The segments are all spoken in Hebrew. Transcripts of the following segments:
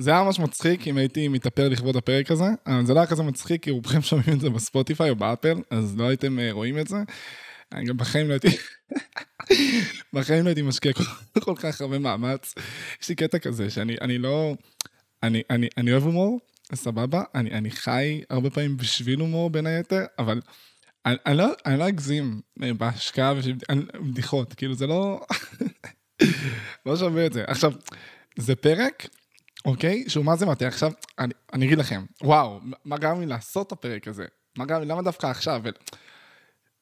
זה היה ממש מצחיק אם הייתי מתאפר לכבוד הפרק הזה, זה לא היה כזה מצחיק, כי רובכם שומעים את זה בספוטיפיי או באפל, אז לא הייתם אה, רואים את זה. אני גם בחיים לא הייתי, בחיים לא הייתי משקיע כל, כל כך הרבה מאמץ. יש לי קטע כזה שאני אני לא, אני, אני, אני אוהב הומור, סבבה, אני, אני חי הרבה פעמים בשביל הומור בין היתר, אבל אני, אני, לא, אני לא אגזים אה, בהשקעה ובדיחות, כאילו זה לא, לא שווה את זה. עכשיו, זה פרק אוקיי? שהוא מה זה מטה. עכשיו, אני, אני אגיד לכם, וואו, מה גרם לי לעשות את הפרק הזה? מה גרם לי, למה דווקא עכשיו?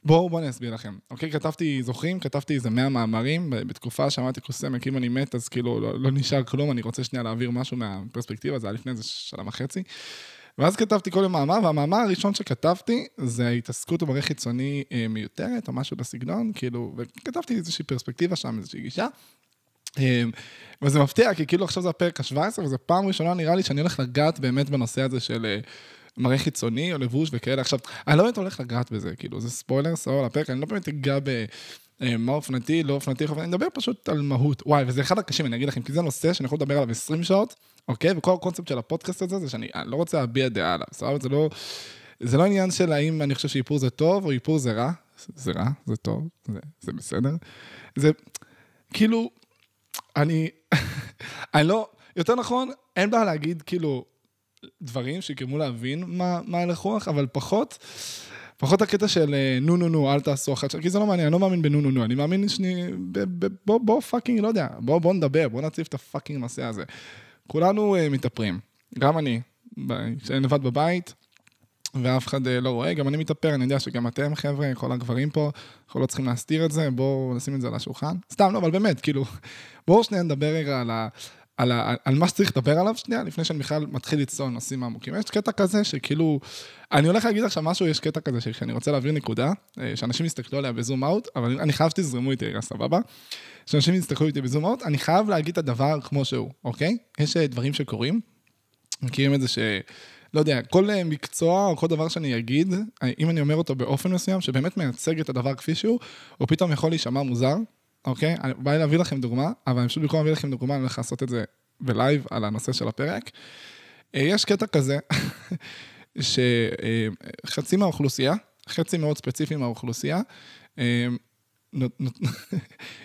בואו, בואו אני אסביר לכם. אוקיי, כתבתי, זוכרים? כתבתי איזה 100 מאמרים, בתקופה שאמרתי קוסמק, אם אני מת, אז כאילו לא, לא נשאר כלום, אני רוצה שנייה להעביר משהו מהפרספקטיבה, זה היה לפני איזה שנה וחצי. ואז כתבתי כל יום מאמר, והמאמר הראשון שכתבתי זה התעסקות במראה חיצוני אה, מיותרת, או משהו בסגנון, כאילו, וכתבתי איזושהי פרספקטיבה שם, איזושהי גישה. אמ, וזה מפתיע, כי כאילו עכשיו זה הפרק ה-17, וזו פעם ראשונה נראה לי שאני הולך לגעת באמת בנושא הזה של אה, מראה חיצוני או לבוש וכאלה. עכשיו, אני לא באמת הולך לגעת בזה, כאילו, זה ספוילר סבבה לפרק, אני לא באמת אגע ב... אה, מה אופנתי, לא אופנתי, אני מדבר פשוט על מהות. וואי, וזה אחד הקשים, אני אגיד לכם, כי זה נושא שאני יכול לדבר עליו 20 שעות, אוקיי? וכל הקונספט של הפודקאסט הזה, זה שאני לא רוצה להביע דעה עליו, סבבה? זה לא... זה לא עניין של האם אני חושב שאיפור זה טוב או איפור זה רע. זה רע, זה טוב, זה, זה בסדר. זה כאילו, אני, אני לא, יותר נכון, אין בעיה להגיד כאילו דברים שיגרמו להבין מה, מה הלך רוח, אבל פחות, פחות הקטע של אה, נו נו נו, אל תעשו אחת, כי זה לא מעניין, אני לא מאמין בנו נו נו, אני מאמין ב, בוא, בוא fucking, לא יודע, בוא, בוא נדבר, בוא נציב את ה fucking נושא הזה. כולנו uh, מתאפרים, גם אני, כשאני לבד בבית, ואף אחד אה, לא רואה, גם אני מתאפר, אני יודע שגם אתם, חבר'ה, כל הגברים פה, אנחנו לא צריכים להסתיר את זה, בואו נשים את זה על השולחן. סתם, לא, אבל באמת, כאילו, בואו שנייה נדבר רגע על, ה, על, ה, על מה שצריך לדבר עליו שנייה, לפני שאני בכלל מתחיל לצלול נושאים עמוקים. יש קטע כזה שכאילו, אני הולך להגיד עכשיו משהו, יש קטע כזה שאני רוצה להעביר נקודה, אה, שאנשים יסתכלו עליה בזום אאוט, אבל אני חייב שתזרמו איתי רגע, סבבה? שאנשים יסתכלו איתי בזום אאוט, אני חייב להגיד את הדבר כמו שהוא, אוקיי? יש אה, דברים שקורים, מכירים את זה ש... לא יודע, כל אה, מקצוע או כל דבר שאני אגיד, אה, אם אני אומר אותו באופן מסוים, שבאמת מייצג את הדבר כפי שהוא, הוא פתאום יכול להישמע מוזר, אוקיי? אני בא לי להביא לכם דוגמה, אבל אני פשוט במקום להביא לכם דוגמה, אני הולך לעשות את זה בלייב על הנושא של הפרק. אה, יש קטע כזה, שחצי מהאוכלוסייה, חצי מאוד ספציפי מהאוכלוסייה,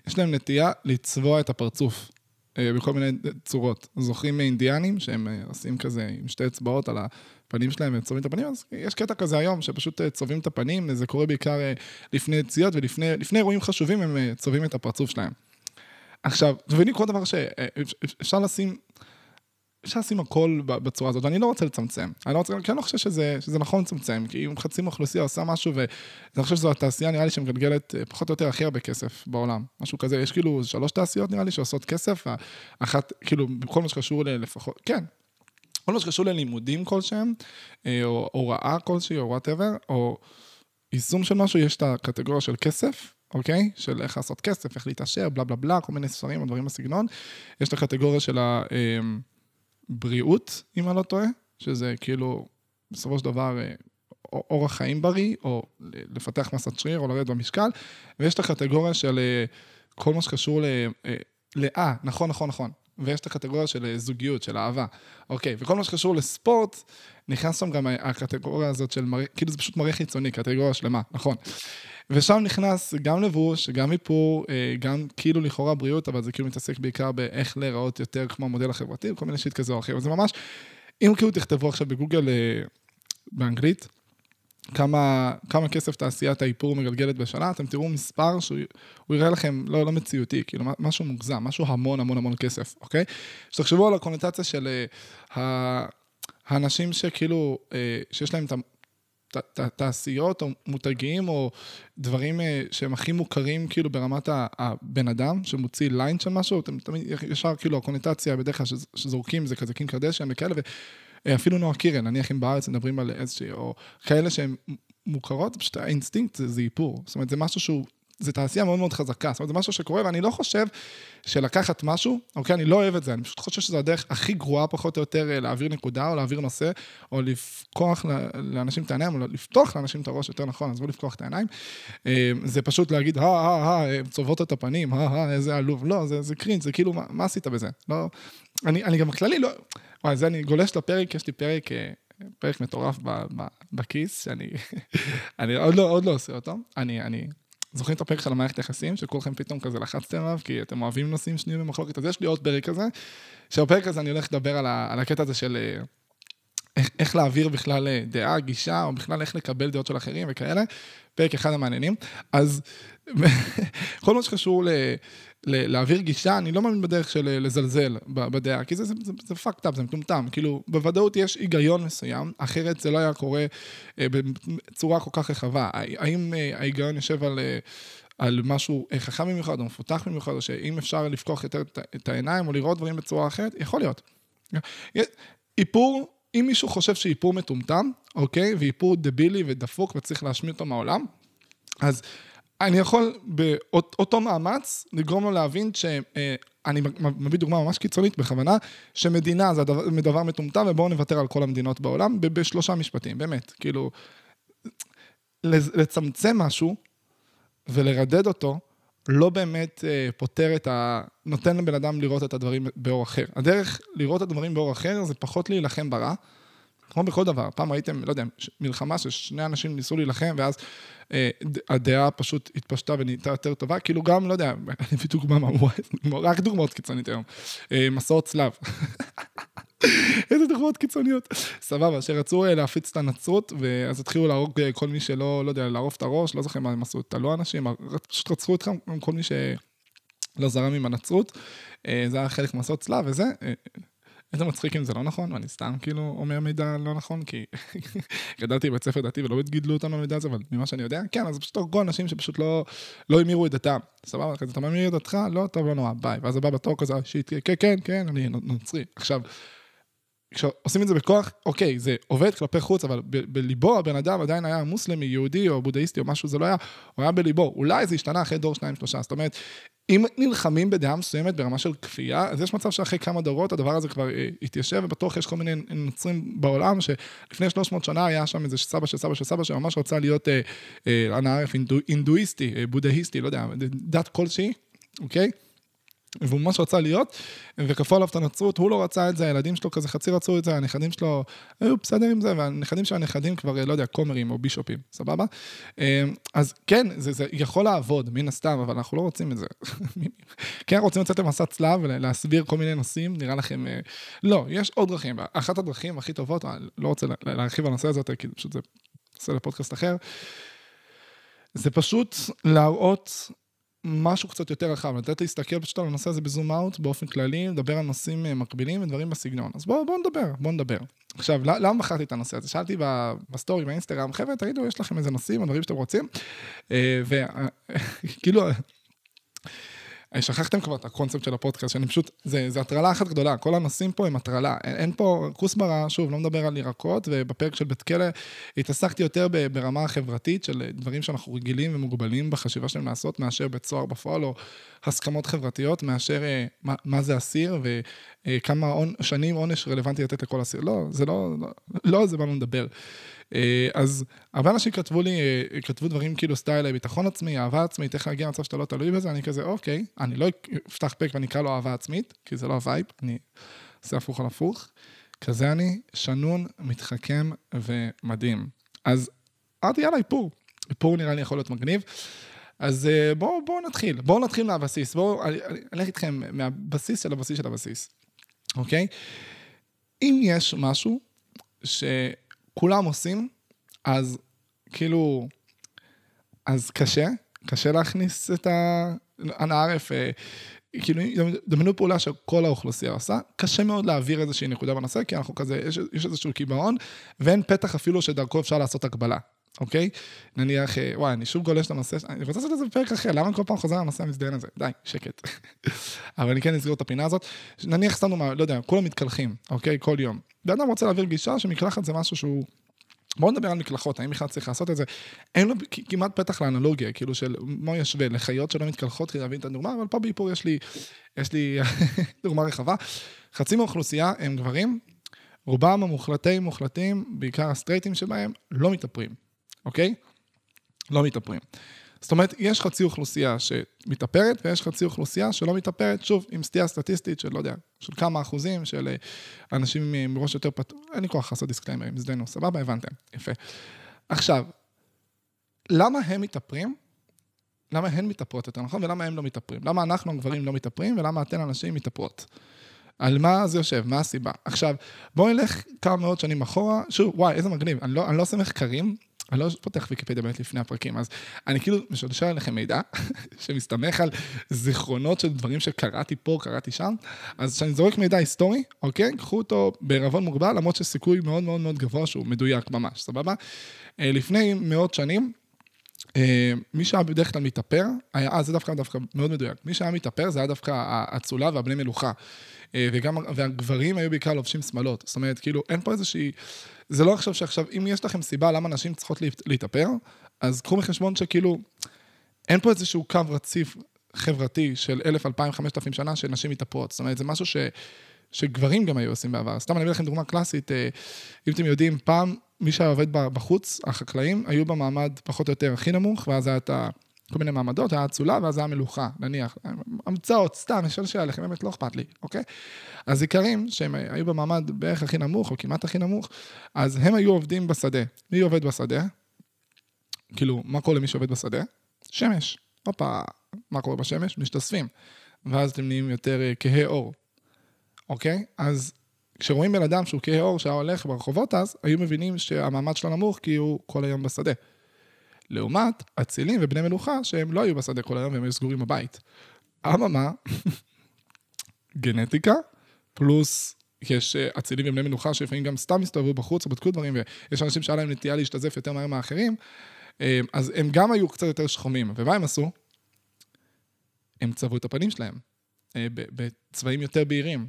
יש להם נטייה לצבוע את הפרצוף. אה, בכל מיני צורות. זוכרים מאינדיאנים שהם אה, עושים כזה עם שתי אצבעות על הפנים שלהם וצובעים את הפנים? אז יש קטע כזה היום שפשוט אה, צובעים את הפנים, זה קורה בעיקר לפני יציאות ולפני אירועים חשובים הם צובעים את הפרצוף שלהם. עכשיו, תביני כל דבר שאפשר לשים אפשר לשים הכל בצורה הזאת, ואני לא רוצה לצמצם. אני לא רוצה, כי אני לא חושב שזה, שזה נכון לצמצם, כי אם חצי מהאוכלוסייה עושה משהו, ואני חושב שזו התעשייה, נראה לי שמגלגלת אה, פחות או יותר הכי הרבה כסף בעולם. משהו כזה, יש כאילו שלוש תעשיות נראה לי שעושות כסף, אחת, כאילו, בכל מה שקשור לפחות, כן. כל מה שקשור ללימודים כלשהם, אה, או הוראה כלשהי, או וואטאבר, או יישום של משהו, יש את הקטגוריה של כסף, אוקיי? של איך לעשות כסף, איך להתעשר, בלה בלה בלה, כל מיני ספרים או דברים בסגנון. יש את הקטגוריה של ה... אה, בריאות, אם אני לא טועה, שזה כאילו, בסופו של דבר, אה, אורח חיים בריא, או לפתח מסת שריר, או לרדת במשקל, ויש את הקטגוריה של אה, כל מה שקשור ל... אה, לאה, נכון, נכון, נכון. ויש את הקטגוריה של זוגיות, של אהבה. אוקיי, וכל מה שקשור לספורט, נכנס שם גם הקטגוריה הזאת של מראה, כאילו זה פשוט מראה חיצוני, קטגוריה שלמה, נכון. ושם נכנס גם לבוש, גם איפור, אה, גם כאילו לכאורה בריאות, אבל זה כאילו מתעסק בעיקר באיך להיראות יותר כמו המודל החברתי, וכל מיני שיט כזה או אחר. וזה ממש, אם כאילו תכתבו עכשיו בגוגל אה, באנגלית, כמה, כמה כסף תעשיית האיפור מגלגלת בשנה, אתם תראו מספר שהוא יראה לכם לא, לא מציאותי, כאילו משהו מוגזם, משהו המון המון המון כסף, אוקיי? שתחשבו על הקונוטציה של uh, האנשים שכאילו, uh, שיש להם את תעשיות או מותגים או דברים אה, שהם הכי מוכרים כאילו ברמת הבן אדם שמוציא ליין של משהו, אתם תמיד ישר כאילו הקונוטציה בדרך כלל שזורקים זה כזה קים קרדשיאן וכאלה ואפילו נועה קירן, נניח אם בארץ מדברים על איזושהי, או כאלה שהן מוכרות, פשוט האינסטינקט זה, זה איפור, זאת אומרת זה משהו שהוא זה תעשייה מאוד מאוד חזקה, זאת אומרת, זה משהו שקורה, ואני לא חושב שלקחת משהו, אוקיי, אני לא אוהב את זה, אני פשוט חושב שזו הדרך הכי גרועה פחות או יותר אה, להעביר נקודה, או להעביר נושא, או לפקוח לאנשים את העיניים, או לפתוח לאנשים את הראש, יותר נכון, עזבו לפקוח את העיניים. אה, זה פשוט להגיד, הא, הא, הא, צובעות את הפנים, הא, הא, איזה עלוב. לא, זה, זה cringe, זה כאילו, מה, מה עשית בזה? לא, אני, אני גם בכללי לא... וואי, זה אני גולש לפרק, יש לי פרק, אה, פרק מטורף בכיס, שאני אני עוד לא, עוד לא עושה אותו. אני, אני... זוכרים את הפרק של המערכת יחסים, שכולכם פתאום כזה לחצתם עליו, כי אתם אוהבים נושאים שנויים במחלוקת, אז יש לי עוד פרק כזה, שבפרק הזה אני הולך לדבר על, ה, על הקטע הזה של אה, איך, איך להעביר בכלל אה, דעה, גישה, או בכלל איך לקבל דעות של אחרים וכאלה. פרק אחד המעניינים. אז כל מה שקשור ל... להעביר גישה, אני לא מאמין בדרך של אה, לזלזל בדעה, כי זה, זה, זה, זה fucked up, זה מטומטם. כאילו, בוודאות יש היגיון מסוים, אחרת זה לא היה קורה אה, בצורה כל כך רחבה. האם אה, ההיגיון יושב על... על משהו חכם במיוחד או מפותח במיוחד, או שאם אפשר לפקוח יותר את העיניים או לראות דברים בצורה אחרת, יכול להיות. איפור, אם מישהו חושב שאיפור מטומטם, אוקיי, ואיפור דבילי ודפוק וצריך להשמיד אותו מהעולם, אז אני יכול באותו מאמץ לגרום לו להבין ש... אה, אני מביא דוגמה ממש קיצונית בכוונה, שמדינה זה דבר, דבר מטומטם ובואו נוותר על כל המדינות בעולם בשלושה משפטים, באמת, כאילו, לצמצם משהו ולרדד אותו, לא באמת אה, פותר את ה... נותן לבן אדם לראות את הדברים באור אחר. הדרך לראות את הדברים באור אחר זה פחות להילחם ברע, כמו בכל דבר, פעם ראיתם, לא יודע, מלחמה ששני אנשים ניסו להילחם, ואז אה, הדעה פשוט התפשטה ונהייתה יותר טובה, כאילו גם, לא יודע, אני מביא דוגמה מהמורה, רק דוגמאות קיצונית היום. אה, מסעות צלב. איזה דוגמאות קיצוניות. סבבה, שרצו אה, להפיץ את הנצרות, ואז התחילו להרוג אה, כל מי שלא, לא יודע, לערוף את הראש, לא זוכר מה הם עשו, תלו אנשים, פשוט רצחו אתכם, כל מי שלא זרם עם הנצרות. אה, זה היה חלק ממסעות צלב וזה. איזה מצחיק אם זה לא נכון, ואני סתם כאילו אומר מידע לא נכון, כי גדלתי בבית ספר דתי ולא גידלו אותנו במידע הזה, אבל ממה שאני יודע, כן, אז פשוט הרגו אנשים שפשוט לא, לא המירו את דתם. סבבה, כזה, אתה ממיר את דתך? לא, טוב, לא נורא, ביי. ואז הבא בתור כזה, שיט, כן, כן, כן, אני נוצרי. עכשיו, כשעושים את זה בכוח, אוקיי, זה עובד כלפי חוץ, אבל בליבו הבן אדם עדיין היה מוסלמי, יהודי או בודהיסטי או משהו, זה לא היה, הוא היה בליבו. אולי זה השתנה אחרי דור, שניים, שלושה. זאת אומרת, אם נלחמים בדעה מסוימת ברמה של כפייה, אז יש מצב שאחרי כמה דורות הדבר הזה כבר אה, יתיישב, ובטוח יש כל מיני נוצרים בעולם, שלפני 300 שנה היה שם איזה סבא של סבא של סבא שממש רצה להיות, אה, אה, אנא ערף, אינדואיסטי, בודהיסטי, לא יודע, דת כלשהי, אוקיי? והוא ממש רצה להיות, וכפו עליו את הנצרות, הוא לא רצה את זה, הילדים שלו כזה חצי רצו את זה, הנכדים שלו היו בסדר עם זה, והנכדים של הנכדים כבר, לא יודע, כומרים או בישופים, סבבה? אה, אז כן, זה, זה יכול לעבוד, מן הסתם, אבל אנחנו לא רוצים את זה. כן, רוצים לצאת למסע צלב ולהסביר כל מיני נושאים, נראה לכם... אה, לא, יש עוד דרכים, אחת הדרכים הכי טובות, לא רוצה להרחיב על הנושא הזה, כי פשוט זה נושא לפודקאסט אחר, זה פשוט להראות משהו קצת יותר רחב, לתת להסתכל פשוט על הנושא הזה בזום אאוט באופן כללי, לדבר על נושאים אה, מקבילים ודברים בסגנון. אז בואו בוא נדבר, בואו נדבר. עכשיו, למה בחרתי את הנושא הזה? שאלתי ב story, באינסטגרם, חבר'ה, תגידו, יש לכם איזה נושאים או דברים שאתם רוצים? אה, וכאילו, שכחתם כבר את הקונספט של הפודקאסט, שאני פשוט, זה, זה הטרלה אחת גדולה, כל הנושאים פה הם הטרלה. אין, אין פה, כוסברה, שוב, לא מדבר על ירקות, ובפרק של בית כלא התעסקתי יותר ברמה החברתית של דברים שאנחנו רגילים ומוגבלים בחשיבה שלהם לעשות, מאשר בית סוהר בפועל, או הסכמות חברתיות, מאשר אה, מה, מה זה אסיר, וכמה אה, שנים עונש רלוונטי לתת לכל אסיר. לא, זה לא, לא, לא על זה באנו לדבר. אה, אז הרבה אנשים כתבו לי, אה, כתבו דברים כאילו style ביטחון עצמי, אהבה עצמית, איך להגיע למצב שאתה לא תלוי בזה, אני כזה, אוקיי, אני לא אפתח פרק ואני אקרא לו אהבה עצמית, כי זה לא ה vibe, אני עושה הפוך על הפוך. כזה אני, שנון, מתחכם ומדהים. אז אמרתי, יאללה, איפור. איפור נראה לי יכול להיות מגניב. אז אה, בואו בוא נתחיל, בואו נתחיל מהבסיס, בואו, אני אלך איתכם מהבסיס של הבסיס של הבסיס, אוקיי? אם יש משהו ש... כולם עושים, אז כאילו, אז קשה, קשה להכניס את ה... אנא ערף, אה, כאילו, דמיינו פעולה שכל האוכלוסייה עושה, קשה מאוד להעביר איזושהי נקודה בנושא, כי אנחנו כזה, יש, יש איזשהו קיבעון, ואין פתח אפילו שדרכו אפשר לעשות הקבלה, אוקיי? נניח, אה, וואי, אני שוב גולש לנושא, אני רוצה לעשות את זה בפרק אחר, למה אני כל פעם חוזר לנושא המזדיין הזה? די, שקט. אבל אני כן אסגור את הפינה הזאת. נניח סתם, לא יודע, כולם מתקלחים, אוקיי? כל יום. בן אדם רוצה להעביר גישה שמקלחת זה משהו שהוא... בואו נדבר על מקלחות, האם בכלל צריך לעשות את זה? אין לו כמעט פתח לאנלוגיה, כאילו של מה ישווה, לחיות שלא מתקלחות כדי להבין את הדוגמה, אבל פה באיפור יש לי, יש לי דוגמה רחבה. חצי מהאוכלוסייה הם גברים, רובם המוחלטי מוחלטים, בעיקר הסטרייטים שבהם, לא מתאפרים, אוקיי? לא מתאפרים. זאת אומרת, יש חצי אוכלוסייה שמתאפרת, ויש חצי אוכלוסייה שלא מתאפרת, שוב, עם סטייה סטטיסטית של, לא יודע, של כמה אחוזים, של אה, אנשים מראש יותר פתוח, אין לי כוח לעשות דיסקליימרים, זדנו, סבבה, הבנתם, יפה. עכשיו, למה הם מתאפרים? למה הן מתאפרות יותר נכון, ולמה הם לא מתאפרים? למה אנחנו הגברים לא מתאפרים, ולמה אתן הנשים מתאפרות? על מה זה יושב, מה הסיבה. עכשיו, בואו נלך כמה מאות שנים אחורה, שוב, וואי, איזה מגניב, אני לא, אני לא עושה מחקרים, אני לא פותח ויקיפדיה באמת לפני הפרקים, אז אני כאילו משלשל עליכם מידע שמסתמך על זיכרונות של דברים שקראתי פה, קראתי שם, אז כשאני זורק מידע היסטורי, אוקיי? קחו אותו בערבון מוגבל, למרות שסיכוי מאוד מאוד מאוד גבוה שהוא מדויק ממש, סבבה? אה, לפני מאות שנים, אה, מי שהיה בדרך כלל מתאפר, היה, אה, זה דווקא, דווקא מאוד מדויק. מי שהיה מתאפר זה היה דווקא האצולה והבני מלוכה. אה, וגם, והגברים היו בעיקר לובשים שמלות. זאת אומרת, כאילו, אין פה איזושהי... זה לא עכשיו שעכשיו, אם יש לכם סיבה למה נשים צריכות להתאפר, אז קחו בחשבון שכאילו, אין פה איזשהו קו רציף חברתי של אלף, אלפיים, חמשת אלפים שנה של נשים מתאפרות. זאת אומרת, זה משהו ש... שגברים גם היו עושים בעבר. סתם אני אביא לכם דוגמה קלאסית, אה, אם אתם יודעים, פעם מי שהיה עובד בחוץ, החקלאים, היו במעמד פחות או יותר הכי נמוך, ואז היה את ה... כל מיני מעמדות, היה אצולה ואז היה מלוכה, נניח. המצאות, סתם, שואל שאלה לכם, באמת לא אכפת לי, אוקיי? אז איכרים, שהם היו במעמד בערך הכי נמוך, או כמעט הכי נמוך, אז הם היו עובדים בשדה. מי עובד בשדה? כאילו, מה קורה למי שעובד בשדה? שמש. הופה, מה קורה בשמש? משתספים. ואז אתם נהיים יותר אה, כהי אור, אוקיי? אז כשרואים בן אדם שהוא כהה עור שהיה הולך ברחובות אז, היו מבינים שהמעמד שלו נמוך כי הוא כל היום בשדה. לעומת אצילים ובני מלוכה שהם לא היו בשדה כל היום והם היו סגורים בבית. אממה, גנטיקה, פלוס יש אה, אצילים ובני מלוכה שלפעמים גם סתם הסתובבו בחוץ ובדקו דברים, ויש אנשים שהיה להם נטייה להשתזף יותר מהר מאחרים, אה, אז הם גם היו קצת יותר שחומים. ומה הם עשו? הם צבעו את הפנים שלהם אה, בצבעים יותר בהירים.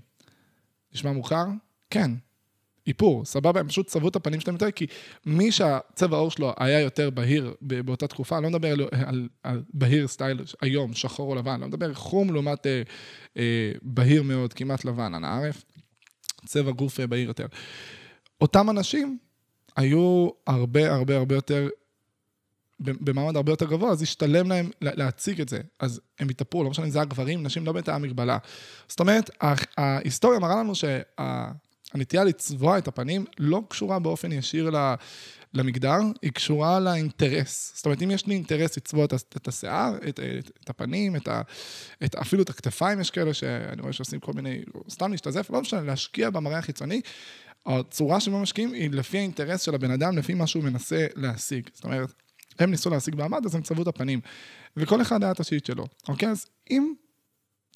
נשמע מוכר? כן. איפור, סבבה, הם פשוט צבעו את הפנים שלהם יותר, כי מי שהצבע העור שלו היה יותר בהיר באותה תקופה, אני לא מדבר על, על, על בהיר סטייל היום, שחור או לבן, לא מדבר חום לעומת אה, אה, בהיר מאוד, כמעט לבן, אנא ערף, צבע גוף אה, בהיר יותר. אותם אנשים היו הרבה הרבה הרבה יותר במעמד הרבה יותר גבוה, אז השתלם להם להציג את זה. אז הם התאפרו, לא משנה אם זה היה גברים, נשים, לא היה מגבלה. זאת אומרת, ההיסטוריה מראה לנו שהנטייה לצבוע את הפנים לא קשורה באופן ישיר למגדר, היא קשורה לאינטרס. זאת אומרת, אם יש לי אינטרס לצבוע את השיער, את, את, את הפנים, את ה, את, אפילו את הכתפיים, יש כאלה שאני רואה שעושים כל מיני, סתם להשתזף, לא משנה, להשקיע במראה החיצוני, הצורה שבה משקיעים היא לפי האינטרס של הבן אדם, לפי מה שהוא מנסה להשיג. זאת אומרת, הם ניסו להשיג מעמד, אז הם צבעו את הפנים. וכל אחד היה את השיט שלו, אוקיי? אז אם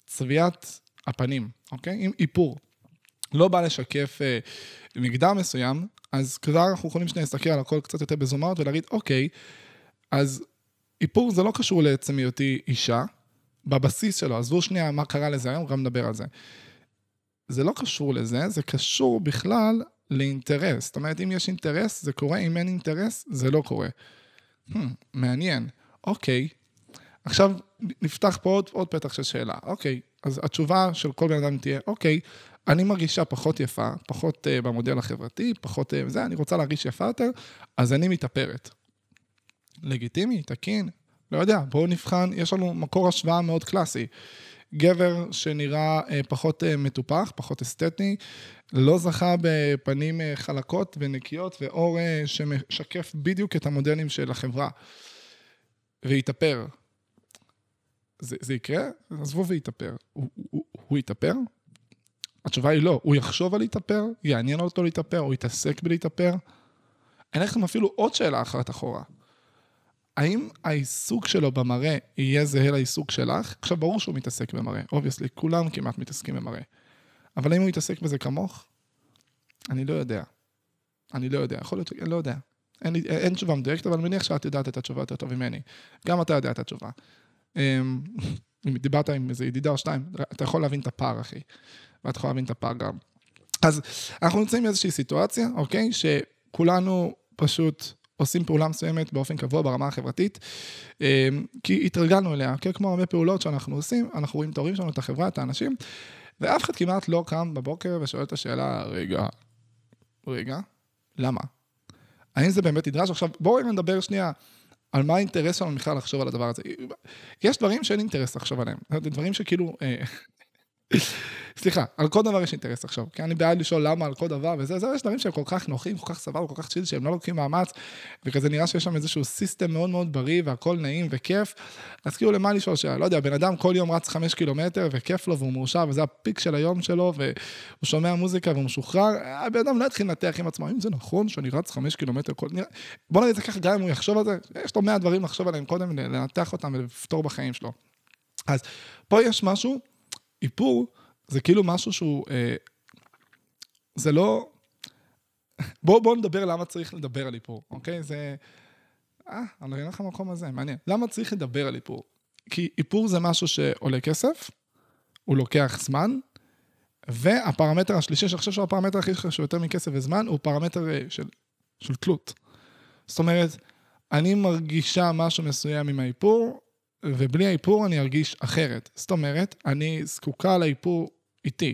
צביעת הפנים, אוקיי? אם איפור לא בא לשקף אה, מגדר מסוים, אז כבר אנחנו יכולים שנייה להסתכל על הכל קצת יותר בזומאות ולהגיד, אוקיי, אז איפור זה לא קשור לעצם היותי אישה, בבסיס שלו, עזבו שנייה מה קרה לזה היום, גם נדבר על זה. זה לא קשור לזה, זה קשור בכלל לאינטרס. זאת אומרת, אם יש אינטרס, זה קורה, אם אין אינטרס, זה לא קורה. Hmm, מעניין, אוקיי. עכשיו נפתח פה עוד, עוד פתח של שאלה. אוקיי, אז התשובה של כל בן אדם תהיה, אוקיי, אני מרגישה פחות יפה, פחות uh, במודל החברתי, פחות uh, זה, אני רוצה להרגיש יפה יותר, אז אני מתאפרת. לגיטימי, תקין, לא יודע, בואו נבחן, יש לנו מקור השוואה מאוד קלאסי. גבר שנראה uh, פחות uh, מטופח, פחות אסתטי, לא זכה בפנים אה, חלקות ונקיות ואור אה, שמשקף בדיוק את המודלים של החברה. והתאפר. זה, זה יקרה? עזבו ויתאפר. הוא, הוא, הוא יתאפר? התשובה היא לא. הוא יחשוב על להתאפר? יעניין אותו להתאפר? הוא יתעסק בלהתאפר? הנה לכם אפילו עוד שאלה אחת אחורה. האם העיסוק שלו במראה יהיה זהה לעיסוק שלך? עכשיו, ברור שהוא מתעסק במראה, obviously, כולם כמעט מתעסקים במראה. אבל האם הוא יתעסק בזה כמוך? אני לא יודע. אני לא יודע, יכול להיות, אני לא יודע. אין, לי, אין תשובה מדויקת, אבל אני מניח שאת יודעת את התשובה יותר טוב ממני. גם אתה יודע את התשובה. אמ, אם דיברת עם איזה ידידה או שתיים, אתה יכול להבין את הפער, אחי. ואת יכולה להבין את הפער גם. אז אנחנו נמצאים באיזושהי סיטואציה, אוקיי? שכולנו פשוט עושים פעולה מסוימת באופן קבוע ברמה החברתית, אמ, כי התרגלנו אליה, אוקיי? כמו הרבה פעולות שאנחנו עושים, אנחנו רואים את ההורים שלנו, את החברה, את האנשים, ואף אחד כמעט לא קם בבוקר ושואל את השאלה, רגע, רגע, למה? האם זה באמת נדרש? עכשיו, בואו נדבר שנייה על מה האינטרס שלנו בכלל לחשוב על הדבר הזה. יש דברים שאין אינטרס לחשוב עליהם. דברים שכאילו... סליחה, על כל דבר יש אינטרס עכשיו, כי אני בעד לשאול למה על כל דבר וזה, זה יש דברים שהם כל כך נוחים, כל כך סבבה, כל כך chill, שהם לא לוקחים מאמץ, וכזה נראה שיש שם איזשהו system מאוד מאוד בריא והכל נעים וכיף, אז כאילו למה לשאול שאלה, לא יודע, בן אדם כל יום רץ חמש קילומטר וכיף לו והוא מאושר וזה ה peak של היום שלו והוא שומע מוזיקה והוא משוחרר, הבן אדם לא יתחיל לנתח עם עצמו, האם זה נכון שאני רץ חמש קילומטר כל... בוא נגיד את זה ככה, גם אם הוא יחשוב על זה, יש לו איפור, זה כאילו משהו שהוא... אה, זה לא... בואו בוא נדבר למה צריך לדבר על איפור, אוקיי? זה... אה, אני אראה לך במקום הזה, מעניין. למה צריך לדבר על איפור? כי איפור זה משהו שעולה כסף, הוא לוקח זמן, והפרמטר השלישי, שאני חושב שהוא הפרמטר הכי חשוב יותר מכסף וזמן, הוא פרמטר אה, של, של תלות. זאת אומרת, אני מרגישה משהו מסוים עם האיפור, ובלי האיפור אני ארגיש אחרת. זאת אומרת, אני זקוקה לאיפור איתי.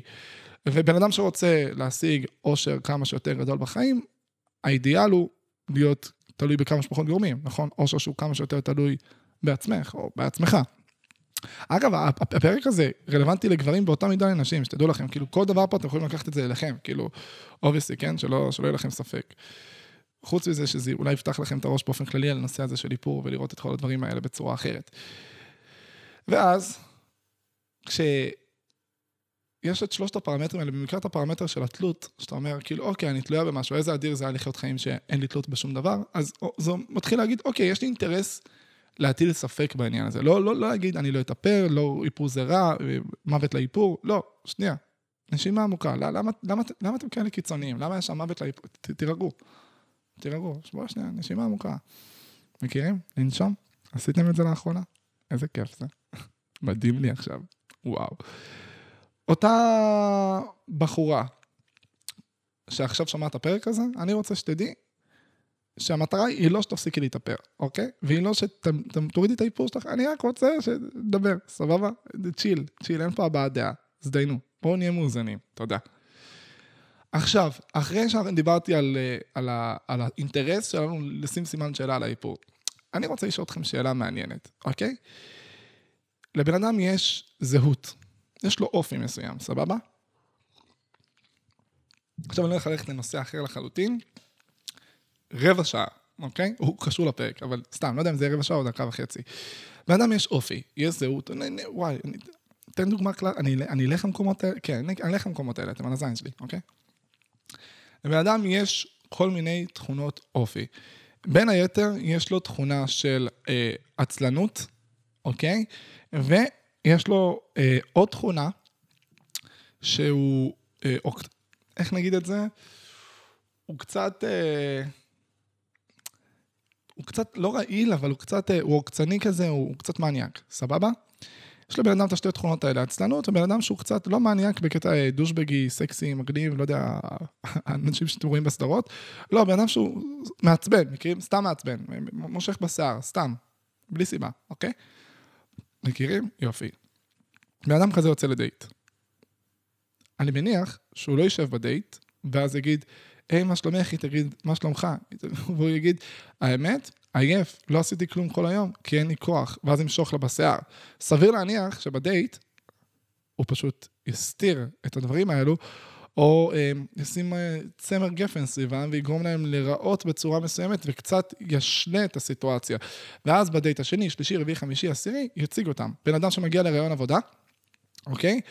ובן אדם שרוצה להשיג עושר כמה שיותר גדול בחיים, האידיאל הוא להיות תלוי בכמה שפחות גורמים, נכון? עושר שהוא כמה שיותר תלוי בעצמך או בעצמך. אגב, הפרק הזה רלוונטי לגברים באותה מידה לנשים, שתדעו לכם, כאילו כל דבר פה אתם יכולים לקחת את זה אליכם, כאילו, אובייסטי, כן? שלא, שלא יהיה לכם ספק. חוץ מזה שזה אולי יפתח לכם את הראש באופן כללי על הנושא הזה של איפור ולראות את כל הדברים האלה בצורה אחרת. ואז, כש... יש את שלושת הפרמטרים האלה, במקרה את הפרמטר של התלות, שאתה אומר, כאילו, אוקיי, אני תלויה במשהו, איזה אדיר זה היה לחיות חיים שאין לי תלות בשום דבר, אז זה מתחיל להגיד, אוקיי, יש לי אינטרס להטיל ספק בעניין הזה. לא, לא, לא להגיד, אני לא אתאפר, לא, איפור זה רע, מוות לאיפור, לא, שנייה. נשימה עמוקה, למה, למה, למה, למה אתם כאלה קיצוניים? למה יש שם מוות לאיפור? ת, תירגעו, תירגעו, בואו שנייה, נשימה עמוקה. מכירים? לנשום? עשיתם את זה לאחרונה? איזה כיף זה. מדהים לי עכשיו, וואו. אותה בחורה שעכשיו שומעת את הפרק הזה, אני רוצה שתדעי שהמטרה היא לא שתפסיקי להתאפר, אוקיי? והיא לא שתורידי את האיפור שלך, אני רק רוצה שתדבר, סבבה? צ'יל, צ'יל, אין פה הבעת דעה, הזדיינו, בואו נהיה מאוזנים, תודה. עכשיו, אחרי שדיברתי על, על, על האינטרס שלנו לשים סימן שאלה על האיפור, אני רוצה לשאול אתכם שאלה מעניינת, אוקיי? לבן אדם יש זהות, יש לו אופי מסוים, סבבה? עכשיו אני הולך ללכת לנושא אחר לחלוטין. רבע שעה, אוקיי? הוא קשור לפרק, אבל סתם, לא יודע אם זה רבע שעה או דקה וחצי. בן אדם יש אופי, יש זהות, אני, אני, וואי, אני, תן דוגמה כלל, אני, אני אלך למקומות האלה, כן, אני, אני אלך למקומות האלה, אתם על הזין שלי, אוקיי? לבן אדם יש כל מיני תכונות אופי. בין היתר, יש לו תכונה של אה, עצלנות, אוקיי? ו... יש לו אה, עוד תכונה, שהוא, אה, או, איך נגיד את זה? הוא קצת, אה, הוא קצת לא רעיל, אבל הוא קצת, אה, הוא עוקצני כזה, הוא קצת מניאק, סבבה? יש לבן אדם את השתי תכונות האלה, עצלנות, ובן אדם שהוא קצת לא מניאק בקטע אה, דושבגי, סקסי, מגניב, לא יודע, האנשים שאתם רואים בסדרות. לא, בן אדם שהוא מעצבן, מכירים? סתם מעצבן, מושך בשיער, סתם, בלי סיבה, אוקיי? מכירים? יופי. בן אדם כזה יוצא לדייט. אני מניח שהוא לא יישב בדייט, ואז יגיד, היי, מה שלומך? היא תגיד, מה שלומך? והוא יגיד, האמת, עייף, לא עשיתי כלום כל היום, כי אין לי כוח, ואז ימשוך לה בשיער. סביר להניח שבדייט, הוא פשוט יסתיר את הדברים האלו, או אה, ישים אה, צמר גפן סביבם ויגרום להם לראות בצורה מסוימת וקצת ישנה את הסיטואציה. ואז בדייט השני, שלישי, רביעי, חמישי, עשירי, יציג אותם. בן אדם שמגיע לראיון עבודה, אוקיי?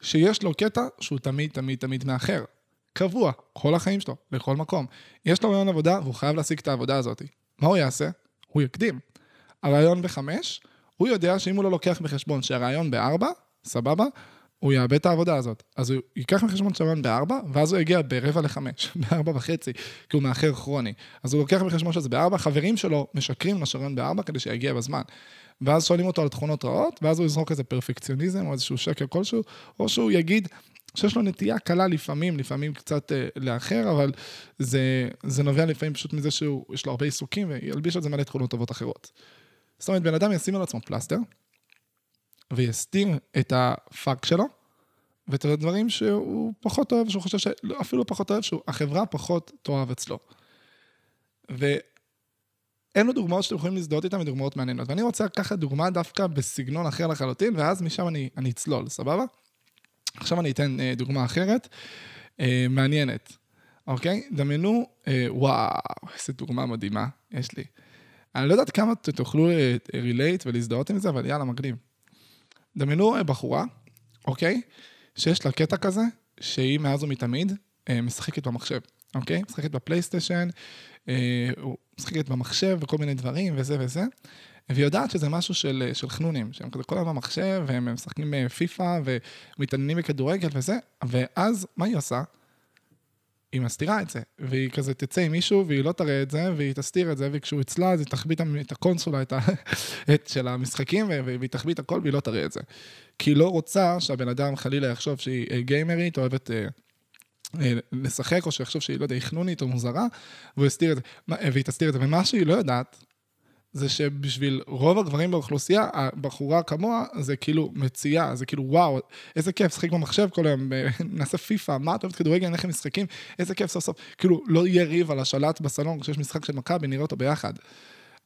שיש לו קטע שהוא תמיד, תמיד, תמיד מאחר. קבוע, כל החיים שלו, לכל מקום. יש לו רעיון עבודה והוא חייב להשיג את העבודה הזאת. מה הוא יעשה? הוא יקדים. הרעיון בחמש, הוא יודע שאם הוא לא לוקח בחשבון שהרעיון בארבע, סבבה, הוא יאבד את העבודה הזאת. אז הוא ייקח בחשבון שהרעיון בארבע, ואז הוא יגיע ברבע לחמש, בארבע וחצי, כי הוא מאחר כרוני. אז הוא לוקח בחשבון שזה בארבע, חברים שלו משקרים לו שהרעיון בארבע כדי שיגיע בזמן. ואז שואלים אותו על תכונות רעות, ואז הוא יזרוק איזה פרפקציוניזם או איזשהו שקר כלשהו, או שהוא יגיד שיש לו נטייה קלה לפעמים, לפעמים קצת אה, לאחר, אבל זה, זה נובע לפעמים פשוט מזה שיש לו הרבה עיסוקים, וילביש על זה מלא תכונות טובות אחרות. זאת אומרת, בן אדם ישים על עצמו פלסטר, ויסתיר את הפאק שלו, ואת הדברים שהוא פחות אוהב, שהוא חושב שאפילו פחות אוהב, שהחברה פחות תאהב אצלו. אלו דוגמאות שאתם יכולים להזדהות איתן ודוגמאות מעניינות. ואני רוצה לקחת דוגמה דווקא בסגנון אחר לחלוטין, ואז משם אני, אני אצלול, סבבה? עכשיו אני אתן אה, דוגמה אחרת, אה, מעניינת, אוקיי? דמיינו, אה, וואו, איזה דוגמה מדהימה יש לי. אני לא יודעת כמה תוכלו רילייט ולהזדהות עם זה, אבל יאללה, מגניב. דמיינו בחורה, אוקיי? שיש לה קטע כזה, שהיא מאז ומתמיד משחקת במחשב, אוקיי? משחקת בפלייסטיישן, משחקת במחשב וכל מיני דברים וזה וזה. והיא יודעת שזה משהו של, של חנונים, שהם כזה כל הזמן במחשב, והם משחקים פיפא ומתעניינים בכדורגל וזה, ואז מה היא עושה? היא מסתירה את זה, והיא כזה תצא עם מישהו והיא לא תראה את זה, והיא תסתיר את זה, וכשהוא אצלה אז היא תחביא את הקונסולה את ה... את של המשחקים, והיא תחביא את הכל והיא לא תראה את זה. כי היא לא רוצה שהבן אדם חלילה יחשוב שהיא אה, גיימרית, אוהבת אה, אה, לשחק, או שיחשוב שהיא, לא יודע, היא חנונית או מוזרה, והיא תסתיר את זה. ומה שהיא לא יודעת, זה שבשביל רוב הגברים באוכלוסייה, הבחורה כמוה זה כאילו מציאה, זה כאילו וואו, איזה כיף, שחק במחשב כל היום, נעשה פיפא, מה את אוהבת כדורגל, נלך משחקים, איזה כיף סוף סוף, כאילו לא יהיה ריב על השלט בסלון כשיש משחק של מכבי, נראה אותו ביחד.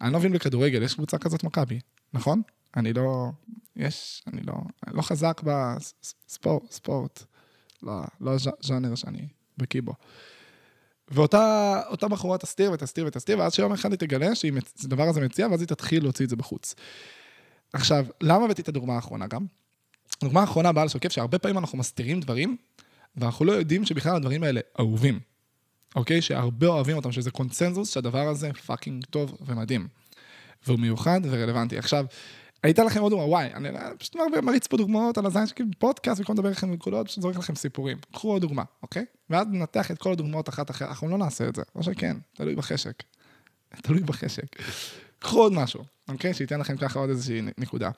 אני לא מבין בכדורגל, יש קבוצה כזאת מכבי, נכון? אני לא, יש, אני לא, אני לא חזק בספורט, ספורט, לא, לא ז'אנר שאני בקיא בו. ואותה בחורה תסתיר ותסתיר ותסתיר, ואז שיום אחד היא תגלה שהדבר הזה מציע, ואז היא תתחיל להוציא את זה בחוץ. עכשיו, למה הבאתי את הדוגמה האחרונה גם? הדוגמה האחרונה באה לשקף שהרבה פעמים אנחנו מסתירים דברים, ואנחנו לא יודעים שבכלל הדברים האלה אהובים. אוקיי? שהרבה אוהבים אותם, שזה קונצנזוס שהדבר הזה fucking טוב ומדהים. והוא מיוחד ורלוונטי. עכשיו, אתן לכם עוד דוגמא, וואי, אני פשוט מריץ פה דוגמאות על הזין שלי בפודקאסט, במקום לדבר לכם נקודות, פשוט זורק לכם סיפורים. קחו עוד דוגמה, אוקיי? ואז ננתח את כל הדוגמאות אחת אחרת, אנחנו לא נעשה את זה, או שכן, תלוי בחשק. תלוי בחשק. קחו עוד משהו, אוקיי? שייתן לכם ככה עוד איזושהי נקודה.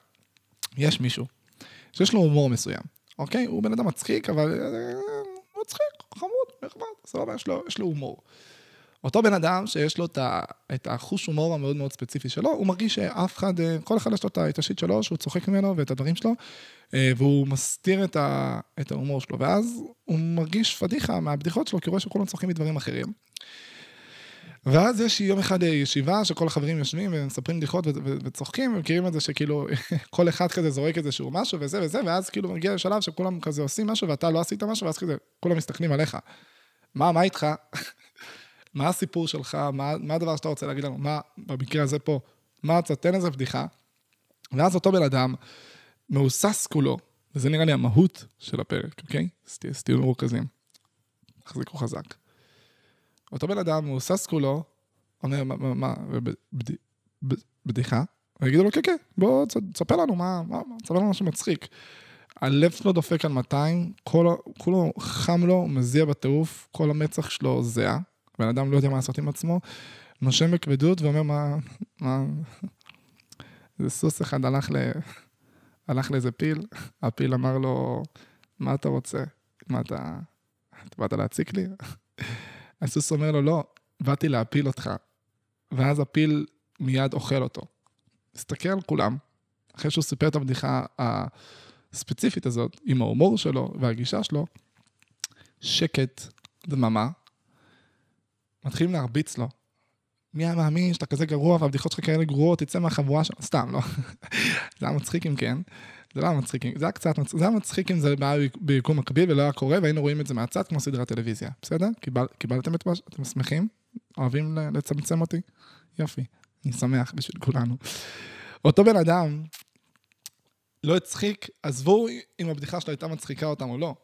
יש מישהו שיש לו הומור מסוים, אוקיי? הוא בן אדם מצחיק, אבל אה, מצחיק, חמוד, נחמד, סבבה, יש לו הומור. אותו בן אדם שיש לו את החוש הומור המאוד מאוד ספציפי שלו, הוא מרגיש שאף אחד, אה, כל אחד יש לו את השיט שלו, שהוא צוחק ממנו ואת הדברים שלו, אה, והוא מסתיר את, ה, את ההומור שלו, ואז הוא מרגיש פדיחה מהבדיחות שלו, כי הוא רואה שכולם צוחקים מדברים אחרים. ואז יש יום אחד ישיבה שכל החברים יושבים ומספרים בדיחות וצוחקים, ומכירים את זה שכאילו כל אחד כזה זורק איזשהו משהו וזה וזה, ואז כאילו מגיע לשלב שכולם כזה עושים משהו ואתה לא עשית משהו, ואז כזה כולם מסתכלים עליך. מה, מה איתך? מה הסיפור שלך, מה, מה הדבר שאתה רוצה להגיד לנו, מה, במקרה הזה פה, מה אתה, תן איזה בדיחה. ואז אותו בן אדם, מהוסס כולו, וזה נראה לי המהות של הפרק, אוקיי? אז תהיו מרוכזים. תחזיקו חזק. אותו בן אדם, מהוסס כולו, אומר, מה, מה, מה, בד, בד, בדיחה? ויגידו לו, כן, כן, בוא, תספר לנו, מה, מה, תספר לנו משהו מצחיק. הלב שלו דופק על 200, כולו חם לו, מזיע בטירוף, כל המצח שלו זהה. בן אדם לא יודע מה לעשות עם עצמו, נושם בכבדות ואומר, מה, מה... איזה סוס אחד הלך, ל... הלך לאיזה פיל, הפיל אמר לו, מה אתה רוצה? מה אתה... אתה באת להציק לי? הסוס אומר לו, לא, באתי להפיל אותך. ואז הפיל מיד אוכל אותו. מסתכל על כולם, אחרי שהוא סיפר את הבדיחה הספציפית הזאת, עם ההומור שלו והגישה שלו, שקט, דממה, מתחילים להרביץ לו. מי היה מאמין שאתה כזה גרוע והבדיחות שלך כאלה גרועות, תצא מהחבורה שלך, סתם, לא. זה היה מצחיק אם כן. זה לא היה מצחיק, זה היה קצת מצחיק, זה היה מצחיק אם זה היה ביקום מקביל ולא היה קורה והיינו רואים את זה מהצד כמו סדרת טלוויזיה. בסדר? קיבל, קיבלתם את מה שאתם שמחים? אוהבים לצמצם אותי? יופי, אני שמח בשביל כולנו. אותו בן אדם לא הצחיק, עזבו אם הבדיחה שלו הייתה מצחיקה אותם או לא.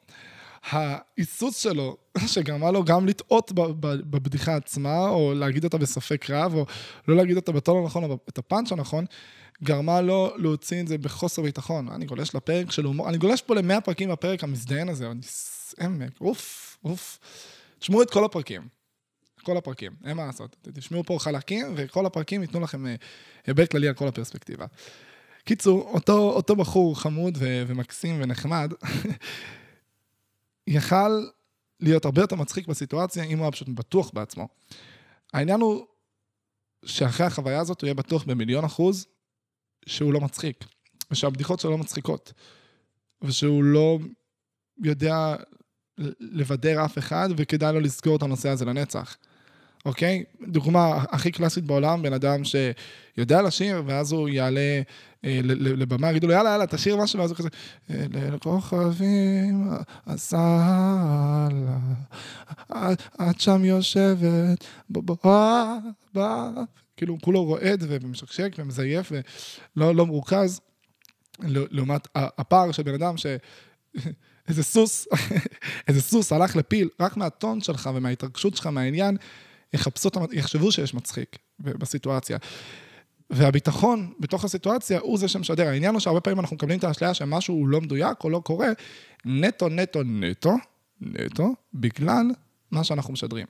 ההיסוס שלו, שגרמה לו גם לטעות בבדיחה עצמה, או להגיד אותה בספק רב, או לא להגיד אותה בטון הנכון, או את הפאנץ' הנכון, גרמה לו להוציא את זה בחוסר ביטחון. אני גולש לפרק של הומור, אני גולש פה למאה פרקים בפרק המזדיין הזה, אני עמק, אוף, אוף. תשמעו את כל הפרקים. כל הפרקים, אין מה לעשות. תשמעו פה חלקים, וכל הפרקים ייתנו לכם אה, היבט כללי על כל הפרספקטיבה. קיצור, אותו, אותו בחור חמוד ו- ומקסים ונחמד, יכל להיות הרבה יותר מצחיק בסיטואציה אם הוא היה פשוט בטוח בעצמו. העניין הוא שאחרי החוויה הזאת הוא יהיה בטוח במיליון אחוז שהוא לא מצחיק, ושהבדיחות שלו לא מצחיקות, ושהוא לא יודע לבדר אף אחד, וכדאי לו לזכור את הנושא הזה לנצח. אוקיי? דוגמה הכי קלאסית בעולם, בן אדם שיודע לשיר, ואז הוא יעלה אה, לבמה, יגידו לו, יאללה, יאללה, תשאיר משהו, ואז הוא כזה, לכוכבים הסהלה, את שם יושבת, בוא, בוא, כאילו, כולו רועד ומשקשק ומזייף ולא לא מרוכז, לעומת הפער של בן אדם ש... איזה סוס, איזה סוס הלך לפיל, רק מהטון שלך ומההתרגשות שלך מהעניין, יחפשו, יחשבו שיש מצחיק בסיטואציה. והביטחון בתוך הסיטואציה הוא זה שמשדר. העניין הוא שהרבה פעמים אנחנו מקבלים את האשליה שמשהו לא מדויק או לא קורה, נטו, נטו, נטו, נטו, בגלל מה שאנחנו משדרים.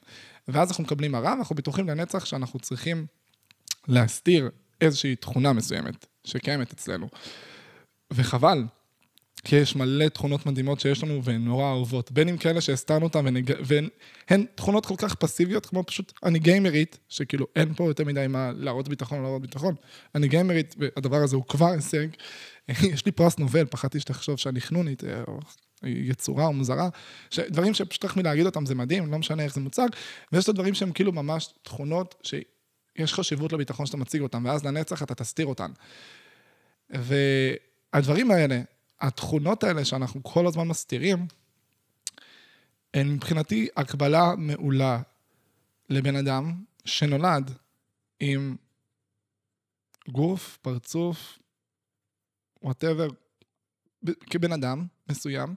ואז אנחנו מקבלים הרע, ואנחנו בטוחים לנצח שאנחנו צריכים להסתיר איזושהי תכונה מסוימת שקיימת אצלנו. וחבל, כי יש מלא תכונות מדהימות שיש לנו והן נורא אהובות. בין אם כאלה שהסתרנו אותן ונג... והן תכונות כל כך פסיביות, כמו פשוט אני גיימרית, שכאילו אין פה יותר מדי מה להראות ביטחון או להראות ביטחון. אני גיימרית, והדבר הזה הוא כבר הישג. יש לי פרס נובל, פחדתי שתחשוב שאני חנונית, אה, או יצורה או מוזרה. דברים שפשוט רק מלהגיד אותם זה מדהים, לא משנה איך זה מוצג. ויש את הדברים שהם כאילו ממש תכונות שיש חשיבות לביטחון שאתה מציג אותם, ואז לנצח אתה תסתיר אותן. והדברים האלה, התכונות האלה שאנחנו כל הזמן מסתירים, הן מבחינתי הקבלה מעולה לבן אדם שנולד עם גוף, פרצוף, whatever, כבן אדם מסוים,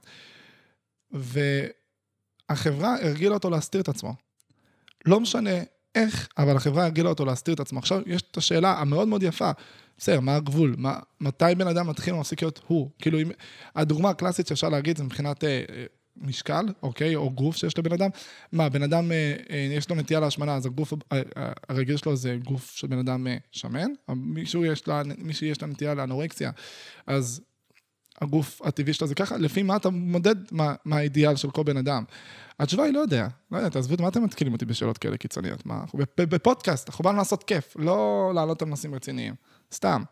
והחברה הרגילה אותו להסתיר את עצמו. לא משנה איך, אבל החברה הרגילה אותו להסתיר את עצמו. עכשיו, יש את השאלה המאוד מאוד יפה, בסדר, מה הגבול? מה, מתי בן אדם מתחיל ומפסיק להיות הוא? כאילו, אם, הדוגמה הקלאסית שאפשר להגיד זה מבחינת אה, אה, משקל, אוקיי? או גוף שיש לבן אדם. מה, בן אדם, אה, אה, יש לו נטייה להשמנה, אז הגוף אה, אה, הרגיל שלו זה גוף של בן אדם אה, שמן. מישהו יש לה, מישהו יש לה נטייה לאנורקסיה, אז הגוף הטבעי שלו זה ככה, לפי מה אתה מודד מה, מה האידיאל של כל בן אדם. התשובה היא לא יודע, לא יודע, תעזבו, מה אתם מתקילים אותי בשאלות כאלה קיצוניות? מה, אנחנו בפודקאסט, אנחנו באנו לעשות כיף, לא לעלות על נושאים רציניים. סתם.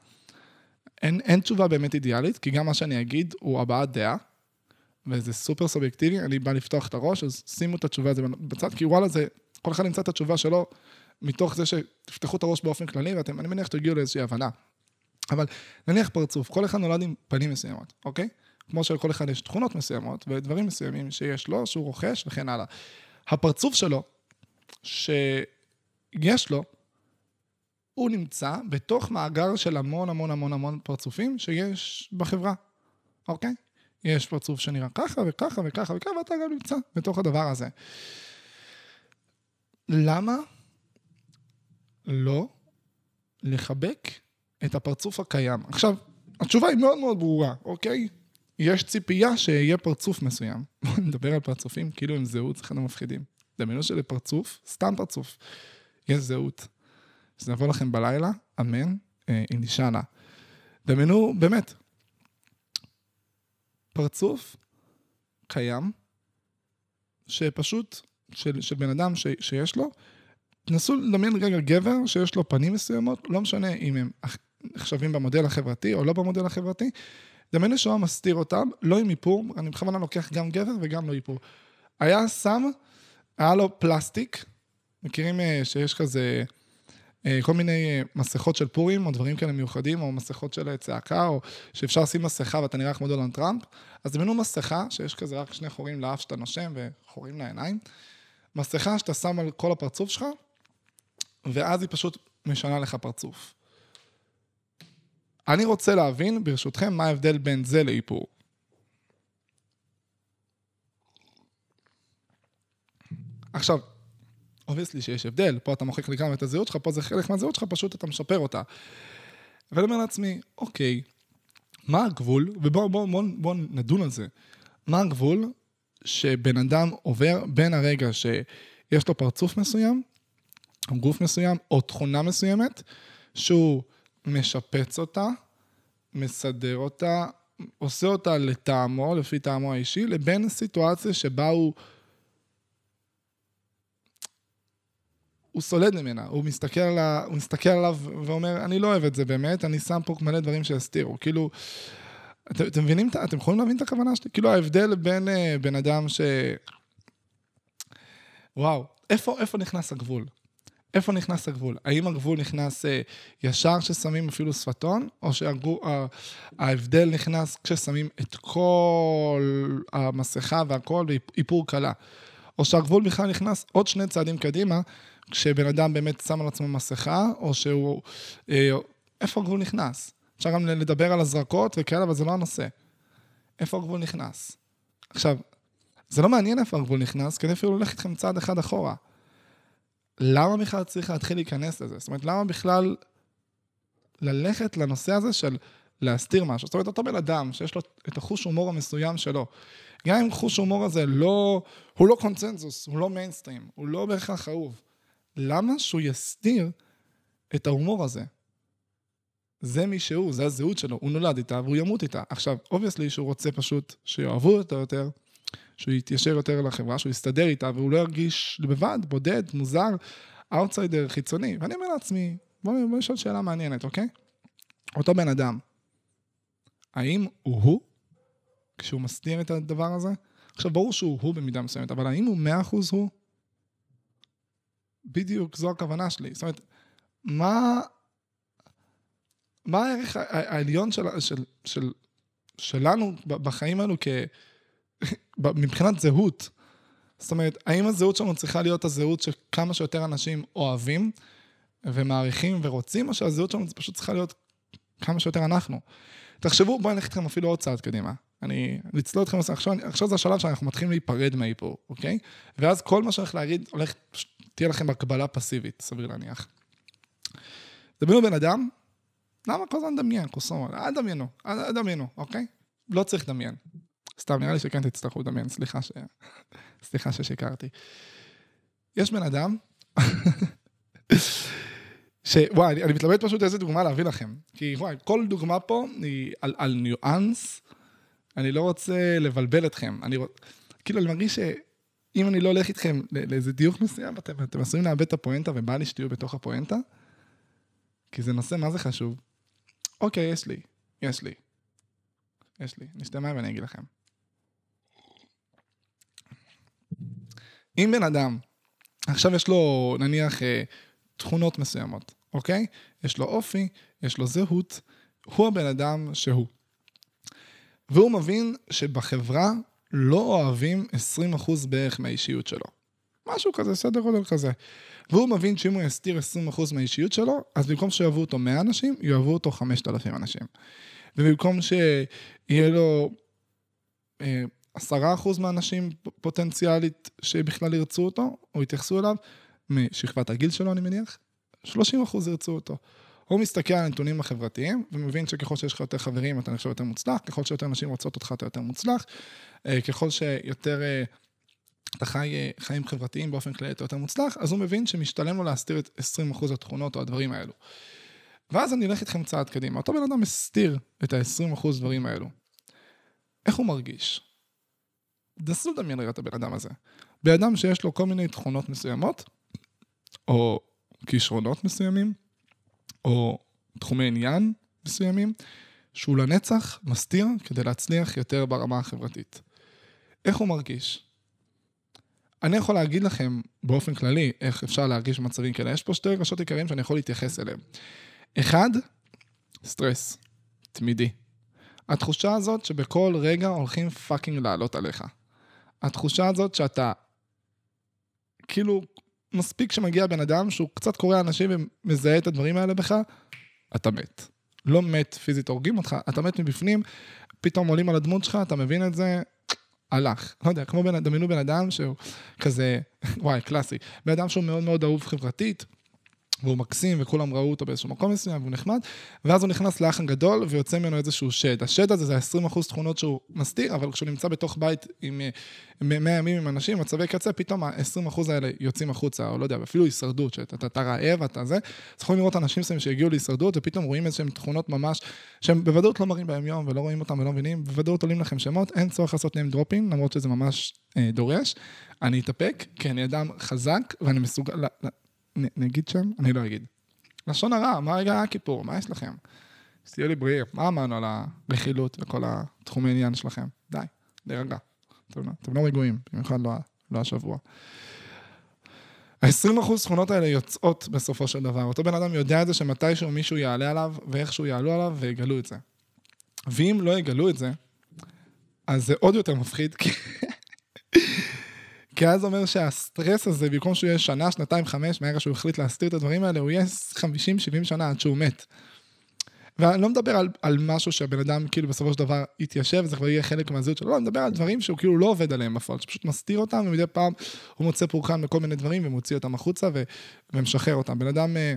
אין, אין תשובה באמת אידיאלית, כי גם מה שאני אגיד הוא הבעת דעה, וזה סופר סובייקטיבי, אני בא לפתוח את הראש, אז שימו את התשובה הזאת בצד, כי וואלה, זה, כל אחד ימצא את התשובה שלו מתוך זה שתפתחו את הראש באופן כללי, ואתם, אני מניח שתגיעו לאיזושהי הבנה. אבל נניח פרצוף, כל אחד נולד עם פנים מסוימות, אוקיי? כמו שלכל אחד יש תכונות מסוימות ודברים מסוימים שיש לו, שהוא רוכש וכן הלאה. הפרצוף שלו, שיש לו, הוא נמצא בתוך מאגר של המון המון המון המון פרצופים שיש בחברה, אוקיי? יש פרצוף שנראה ככה וככה וככה וככה, ואתה גם נמצא בתוך הדבר הזה. למה לא לחבק את הפרצוף הקיים? עכשיו, התשובה היא מאוד מאוד ברורה, אוקיי? יש ציפייה שיהיה פרצוף מסוים. בואו נדבר על פרצופים כאילו הם זהות, זה אחד המפחידים. דמיינו שלפרצוף, סתם פרצוף, יש זהות. שזה יבוא לכם בלילה, אמן, אינדישנה. דמיינו, באמת, פרצוף קיים, שפשוט, של, של בן אדם ש, שיש לו, תנסו לדמיין רגע גבר שיש לו פנים מסוימות, לא משנה אם הם נחשבים במודל החברתי או לא במודל החברתי, דמיינו שהוא מסתיר אותם, לא עם איפור, אני בכוונה לוקח גם גבר וגם לא איפור. היה שם, היה לו פלסטיק, מכירים אה, שיש כזה אה, כל מיני אה, מסכות של פורים, או דברים כאלה מיוחדים, או מסכות של צעקה, או שאפשר לשים מסכה ואתה נראה כמו דולנד טראמפ. אז דמיינו מסכה, שיש כזה רק שני חורים לאף שאתה נושם וחורים לעיניים. מסכה שאתה שם על כל הפרצוף שלך, ואז היא פשוט משנה לך פרצוף. אני רוצה להבין, ברשותכם, מה ההבדל בין זה לאיפור. עכשיו, obviously שיש הבדל, פה אתה מוחק לגמרי את הזהות שלך, פה זה חלק מהזהות שלך, פשוט אתה משפר אותה. ואני אומר לעצמי, אוקיי, מה הגבול, ובואו בוא, בוא, בוא נדון על זה, מה הגבול שבן אדם עובר בין הרגע שיש לו פרצוף מסוים, גוף מסוים, או תכונה מסוימת, שהוא משפץ אותה, מסדר אותה, עושה אותה לטעמו, לפי טעמו האישי, לבין סיטואציה שבה הוא הוא סולד ממנה, הוא מסתכל, עליה, הוא מסתכל עליו ואומר, אני לא אוהב את זה באמת, אני שם פה מלא דברים שיסתירו. כאילו, אתם, אתם מבינים, אתם יכולים להבין את הכוונה שלי? כאילו ההבדל בין uh, בן אדם ש... וואו, איפה, איפה נכנס הגבול? איפה נכנס הגבול? האם הגבול נכנס אה, ישר כששמים אפילו שפתון, או שההבדל נכנס כששמים את כל המסכה והכל ואיפור קלה? או שהגבול בכלל נכנס עוד שני צעדים קדימה, כשבן אדם באמת שם על עצמו מסכה, או שהוא... אה, איפה הגבול נכנס? אפשר גם לדבר על הזרקות וכאלה, אבל זה לא הנושא. איפה הגבול נכנס? עכשיו, זה לא מעניין איפה הגבול נכנס, כדי אפילו ללכת איתכם צעד אחד אחורה. למה בכלל צריך להתחיל להיכנס לזה? זאת אומרת, למה בכלל ללכת לנושא הזה של להסתיר משהו? זאת אומרת, אותו בן אדם שיש לו את החוש הומור המסוים שלו, גם אם חוש הומור הזה לא, הוא לא קונצנזוס, הוא לא מיינסטרים, הוא לא בהכרח אהוב, למה שהוא יסתיר את ההומור הזה? זה מי שהוא, זה הזהות שלו, הוא נולד איתה והוא ימות איתה. עכשיו, obviously שהוא רוצה פשוט שיאהבו אותו יותר, שהוא יתיישר יותר לחברה, שהוא יסתדר איתה, והוא לא ירגיש לבד, בודד, מוזר, אאוטסיידר חיצוני. ואני אומר לעצמי, בואו בוא נשאל שאלה מעניינת, אוקיי? אותו בן אדם, האם הוא הוא, כשהוא מסתיר את הדבר הזה? עכשיו, ברור שהוא הוא במידה מסוימת, אבל האם הוא מאה אחוז הוא? בדיוק זו הכוונה שלי. זאת אומרת, מה, מה הערך העליון של, של, של, שלנו בחיים האלו כ... מבחינת זהות. זאת אומרת, האם הזהות שלנו צריכה להיות הזהות שכמה שיותר אנשים אוהבים ומעריכים ורוצים, או שהזהות שלנו פשוט צריכה להיות כמה שיותר אנחנו. תחשבו, בואו נלך איתכם אפילו עוד צעד קדימה. אני אצלול אתכם, עכשיו, עכשיו זה השלב שאנחנו מתחילים להיפרד מהאיפור, אוקיי? ואז כל מה שאני להגיד, הולך, תהיה לכם הקבלה פסיבית, סביר להניח. דמיינו בן אדם, למה כל הזמן לדמיין, קוסומו? אל תדמיינו, אל תדמיינו, אוקיי? לא צריך לדמיין. סתם, נראה לי שכן תצטרכו לדמיין, סליחה, ש... סליחה ששיקרתי. יש בן אדם, שוואי, אני, אני מתלבט פשוט איזה דוגמה להביא לכם. כי וואי, כל דוגמה פה היא על, על ניואנס, אני לא רוצה לבלבל אתכם. אני רוצ... כאילו, אני מרגיש שאם אני לא הולך איתכם לאיזה דיוק מסוים, אתם, אתם עשויים לאבד את הפואנטה, ובא לי שתהיו בתוך הפואנטה, כי זה נושא מה זה חשוב. אוקיי, יש לי, יש לי. יש לי, נשתה מים ואני אגיד לכם. אם בן אדם, עכשיו יש לו נניח אה, תכונות מסוימות, אוקיי? יש לו אופי, יש לו זהות, הוא הבן אדם שהוא. והוא מבין שבחברה לא אוהבים 20% בערך מהאישיות שלו. משהו כזה, סדר גודל כזה. והוא מבין שאם הוא יסתיר 20% מהאישיות שלו, אז במקום שיאהבו אותו 100 אנשים, יאהבו אותו 5,000 אנשים. ובמקום שיהיה לו אה, עשרה אחוז מהאנשים פוטנציאלית שבכלל ירצו אותו, או יתייחסו אליו, משכבת הגיל שלו אני מניח, 30 אחוז ירצו אותו. הוא מסתכל על הנתונים החברתיים, ומבין שככל שיש לך יותר חברים אתה נחשב יותר מוצלח, ככל שיותר נשים רוצות אותך אתה יותר מוצלח, אה, ככל שיותר אה, אתה חי אה, חיים חברתיים באופן כללי אתה יותר מוצלח, אז הוא מבין שמשתלם לו להסתיר את 20 אחוז התכונות או הדברים האלו. ואז אני אלך איתכם צעד קדימה. אותו בן אדם מסתיר את ה-20 אחוז דברים האלו. איך הוא מרגיש? תנסו לדמיין רגע את הבן אדם הזה. בן אדם שיש לו כל מיני תכונות מסוימות, או כישרונות מסוימים, או תחומי עניין מסוימים, שהוא לנצח מסתיר כדי להצליח יותר ברמה החברתית. איך הוא מרגיש? אני יכול להגיד לכם באופן כללי איך אפשר להרגיש במצבים כאלה. יש פה שתי רגשות עיקריים שאני יכול להתייחס אליהם. אחד, סטרס, תמידי. התחושה הזאת שבכל רגע הולכים fucking לעלות עליך. התחושה הזאת שאתה, כאילו, מספיק שמגיע בן אדם שהוא קצת קורא אנשים ומזהה את הדברים האלה בך, אתה מת. לא מת פיזית הורגים אותך, אתה מת מבפנים, פתאום עולים על הדמות שלך, אתה מבין את זה, הלך. לא יודע, כמו בן, דמיינו בן אדם שהוא כזה, וואי, קלאסי. בן אדם שהוא מאוד מאוד אהוב חברתית, והוא מקסים, וכולם ראו אותו באיזשהו מקום מסוים, והוא נחמד, ואז הוא נכנס לאח הגדול, ויוצא ממנו איזשהו שד. השד הזה זה ה-20% תכונות שהוא מסתיר, אבל כשהוא נמצא בתוך בית עם 100 ימים עם אנשים, מצבי קצה, פתאום ה-20% האלה יוצאים החוצה, או לא יודע, אפילו הישרדות, שאתה רעב, אתה זה. אז יכולים לראות אנשים מסוימים שהגיעו להישרדות, ופתאום רואים איזשהם תכונות ממש, שהם בוודאות לא מראים בהם יום, ולא רואים אותם ולא מבינים, בוודאות עולים לכם שמות, אין צורך לעשות להם דרופין, למרות שזה ממש אה, דורש. אני אתאפק, כי אני אדם חזק, ואני מסוגל, נגיד שם? אני לא אגיד. לשון הרע, מה רגע היה כיפור? מה יש לכם? שתהיו לי בריאים. מה אמרנו על הרכילות וכל התחומי עניין שלכם? די, להירגע. אתם, לא, לא רגועים, במיוחד לא, לא השבוע. ה-20% תכונות האלה יוצאות בסופו של דבר. אותו בן אדם יודע את זה שמתישהו מישהו יעלה עליו, ואיכשהו יעלו עליו ויגלו את זה. ואם לא יגלו את זה, אז זה עוד יותר מפחיד, כי... כי אז אומר שהסטרס הזה, במקום שהוא יהיה שנה, שנתיים, חמש, מהרגע שהוא החליט להסתיר את הדברים האלה, הוא יהיה 50-70 שנה עד שהוא מת. ואני לא מדבר על, על משהו שהבן אדם כאילו בסופו של דבר יתיישב, וזה כבר יהיה חלק מהזהות שלו, לא, אני מדבר על דברים שהוא כאילו לא עובד עליהם בפועל, שפשוט מסתיר אותם, ומדי פעם הוא מוצא פורקן בכל מיני דברים, ומוציא אותם החוצה, ו, ומשחרר אותם. בן אדם אה,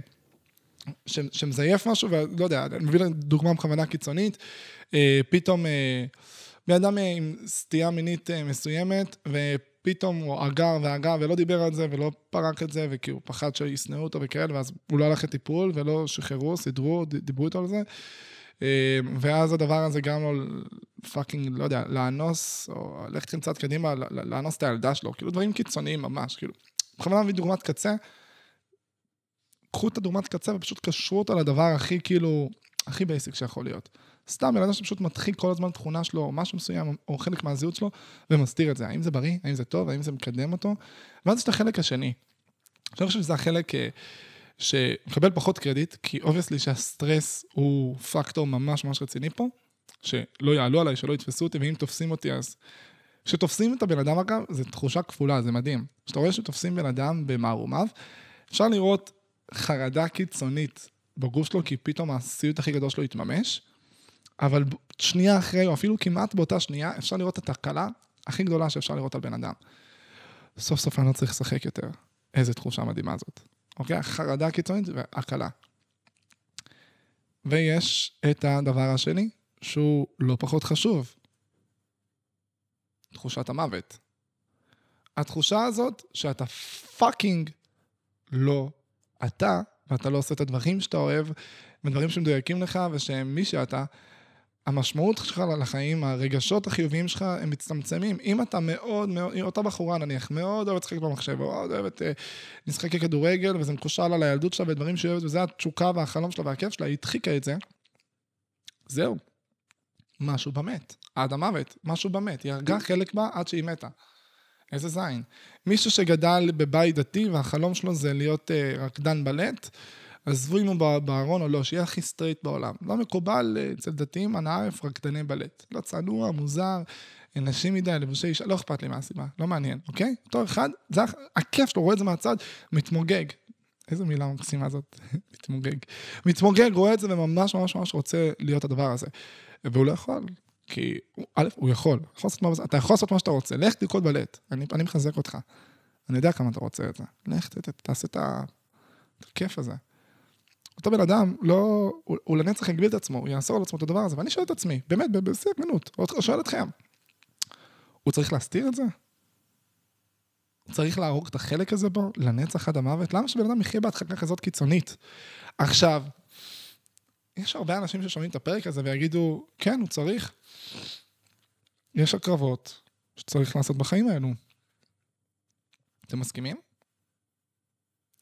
ש, שמזייף משהו, ולא יודע, אני מביא דוגמה בכוונה קיצונית, אה, פתאום אה, בן אדם עם סטייה מינית מסוימת, ו... פתאום הוא אגר ואגר ולא דיבר על זה ולא פרק את זה, וכי הוא פחד שישנאו אותו וכאלה, ואז הוא לא הלך לטיפול ולא שחררו, סידרו, דיברו איתו על זה. אה, ואז הדבר הזה גם לו פאקינג, לא יודע, לאנוס, או ללכת קצת קדימה, לאנוס את הילדה שלו, כאילו דברים קיצוניים ממש, כאילו. בכוונה מביא דוגמת קצה, קחו את הדוגמת קצה ופשוט קשרו אותה לדבר הכי כאילו, הכי basic שיכול להיות. סתם בן אדם שפשוט מתחיל כל הזמן תכונה שלו, או משהו מסוים, או חלק מהזהות שלו, ומסתיר את זה. האם זה בריא? האם זה טוב? האם זה מקדם אותו? ואז יש את החלק השני. אני חושב שזה החלק אה, שמקבל פחות קרדיט, כי obviously שהסטרס הוא פקטור ממש ממש רציני פה, שלא יעלו עליי, שלא יתפסו אותי, ואם תופסים אותי אז... כשתופסים את הבן אדם אגב, זו תחושה כפולה, זה מדהים. כשאתה רואה שתופסים בן אדם במערומיו, אפשר לראות חרדה קיצונית בגוף שלו, כי פתאום הסיוט הכי גדול שלו יתממש, אבל שנייה אחרי, או אפילו כמעט באותה שנייה, אפשר לראות את התקלה הכי גדולה שאפשר לראות על בן אדם. סוף סוף אני לא צריך לשחק יותר. איזה תחושה מדהימה זאת. אוקיי? החרדה הקיצונית והקלה. ויש את הדבר השני, שהוא לא פחות חשוב. תחושת המוות. התחושה הזאת שאתה פאקינג לא אתה, ואתה לא עושה את הדברים שאתה אוהב, ודברים שמדויקים לך, ושהם מי שאתה, המשמעות שלך לחיים, הרגשות החיוביים שלך, הם מצטמצמים. אם אתה מאוד מאוד, אותה בחורה נניח, מאוד אוהבת לשחק במחשב, מאוד אוהבת אה, לשחק כדורגל, וזה מקושר לה לילדות שלה ודברים שהיא אוהבת, וזה התשוקה והחלום שלה והכיף שלה, היא הדחיקה את זה. זהו. משהו בה מת. עד המוות, משהו בה מת. היא הרגה חלק בה עד שהיא מתה. איזה זין. מישהו שגדל בבית דתי והחלום שלו זה להיות אה, רקדן בלט, עזבו אם הוא בארון או לא, שיהיה הכי סטרייט בעולם. לא מקובל אה, אצל דתיים, אנא עארף, רקדני בלט. לא צנוע, מוזר, נשי מדי, לבושי אישה, לא אכפת לי מה הסיבה, לא מעניין, אוקיי? אותו אחד, זה הכיף שלו, רואה את זה מהצד, מתמוגג. איזה מילה מקסימה זאת, מתמוגג. מתמוגג, רואה את זה וממש ממש ממש רוצה להיות הדבר הזה. והוא לא יכול, כי, א', הוא יכול, אתה יכול לעשות מה שאתה רוצה, לך תרקוד בלט, אני, אני מחזק אותך. אני יודע כמה אתה רוצה את זה. לך, ת, ת, תעשה את הכיף הזה. אותו בן אדם, לא, הוא, הוא לנצח יגביל את עצמו, הוא יאסור על עצמו את הדבר הזה, ואני שואל את עצמי, באמת, בשיא הכנות, או שואל אתכם, הוא צריך להסתיר את זה? צריך להרוג את החלק הזה בו, לנצח עד המוות? למה שבן אדם יחיה בהדחקה כזאת קיצונית? עכשיו, יש הרבה אנשים ששומעים את הפרק הזה ויגידו, כן, הוא צריך. יש הקרבות שצריך לעשות בחיים האלו. אתם מסכימים?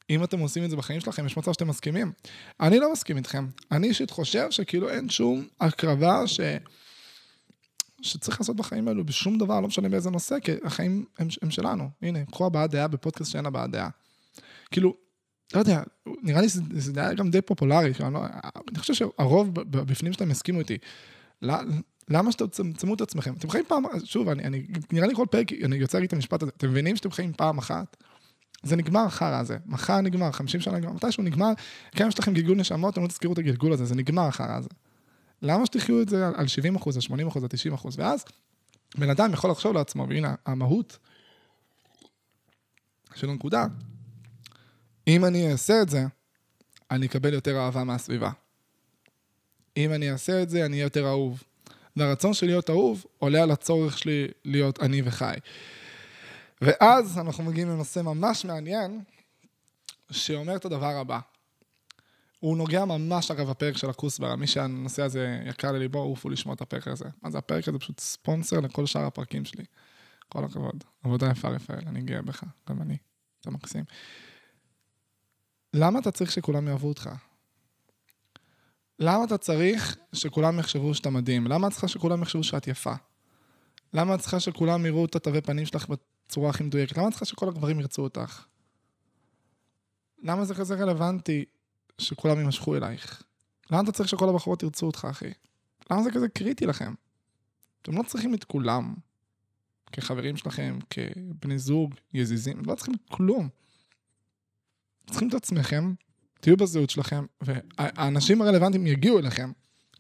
אם אתם עושים את זה בחיים שלכם, יש מצב שאתם מסכימים. אני לא מסכים איתכם. אני אישית חושב שכאילו אין שום הקרבה ש... שצריך לעשות בחיים האלו בשום דבר, לא משנה באיזה נושא, כי החיים הם, הם שלנו. הנה, קחו הבעת דעה בפודקאסט שאין הבעת דעה. כאילו, לא יודע, נראה לי שזה דעה גם די פופולרי, אני, לא, אני חושב שהרוב בפנים שלהם יסכימו איתי. למה שתצמצמו את עצמכם? אתם חיים פעם, שוב, אני, אני, נראה לי כל פרק, אני יוצא להגיד את המשפט הזה, אתם מבינים שאתם חיים פעם אחת? זה נגמר החרא הזה, מחר נגמר, 50 שנה נגמר, מתישהו נגמר, כן יש לכם גלגול נשמות, אתם לא תזכרו את הגלגול הזה, זה נגמר החרא הזה. למה שתחיו את זה על 70 אחוז, על 80 אחוז, על 90 אחוז? ואז בן אדם יכול לחשוב לעצמו, והנה המהות של הנקודה, אם אני אעשה את זה, אני אקבל יותר אהבה מהסביבה. אם אני אעשה את זה, אני אהיה יותר אהוב. והרצון שלי להיות אהוב עולה על הצורך שלי להיות עני וחי. ואז אנחנו מגיעים לנושא ממש מעניין, שאומר את הדבר הבא. הוא נוגע ממש, אגב, בפרק של הכוסברה, מי שהנושא הזה יקר לליבו, עופו לשמוע את הפרק הזה. אז הפרק הזה פשוט ספונסר לכל שאר הפרקים שלי. כל הכבוד. עבודה יפה, רפאל, אני גאה בך, גם אני. אתה מקסים. למה אתה צריך שכולם יאהבו אותך? למה אתה צריך שכולם יחשבו שאתה מדהים? למה את צריכה שכולם יחשבו שאת יפה? למה את צריכה שכולם יראו את התווי פנים שלך בצורה הכי מדויקת? למה את צריכה שכל הגברים ירצו אותך? למה זה כזה רלוונטי שכולם יימשכו אלייך? למה אתה צריך שכל הבחורות ירצו אותך, אחי? למה זה כזה קריטי לכם? אתם לא צריכים את כולם כחברים שלכם, כבני זוג, יזיזים, לא צריכים כלום. צריכים את עצמכם, תהיו בזהות שלכם, והאנשים הרלוונטיים יגיעו אליכם,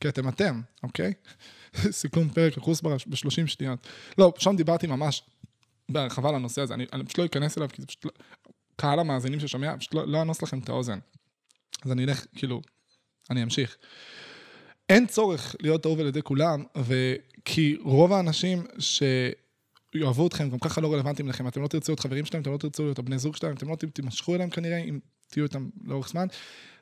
כי אתם אתם, אוקיי? סיכום פרק הקורס ב-30 שניות. לא, שם דיברתי ממש בהרחבה לנושא הזה, אני, אני פשוט לא אכנס אליו, כי זה פשוט לא... קהל המאזינים ששומע, פשוט לא, לא אנוס לכם את האוזן. אז אני אלך, כאילו, אני אמשיך. אין צורך להיות אהוב על ידי כולם, וכי רוב האנשים שיאהבו אתכם גם ככה לא רלוונטיים לכם, אתם לא תרצו להיות חברים שלהם, אתם לא תרצו להיות הבני זוג שלהם, אתם לא תימשכו אליהם כנראה, אם תהיו איתם לאורך זמן,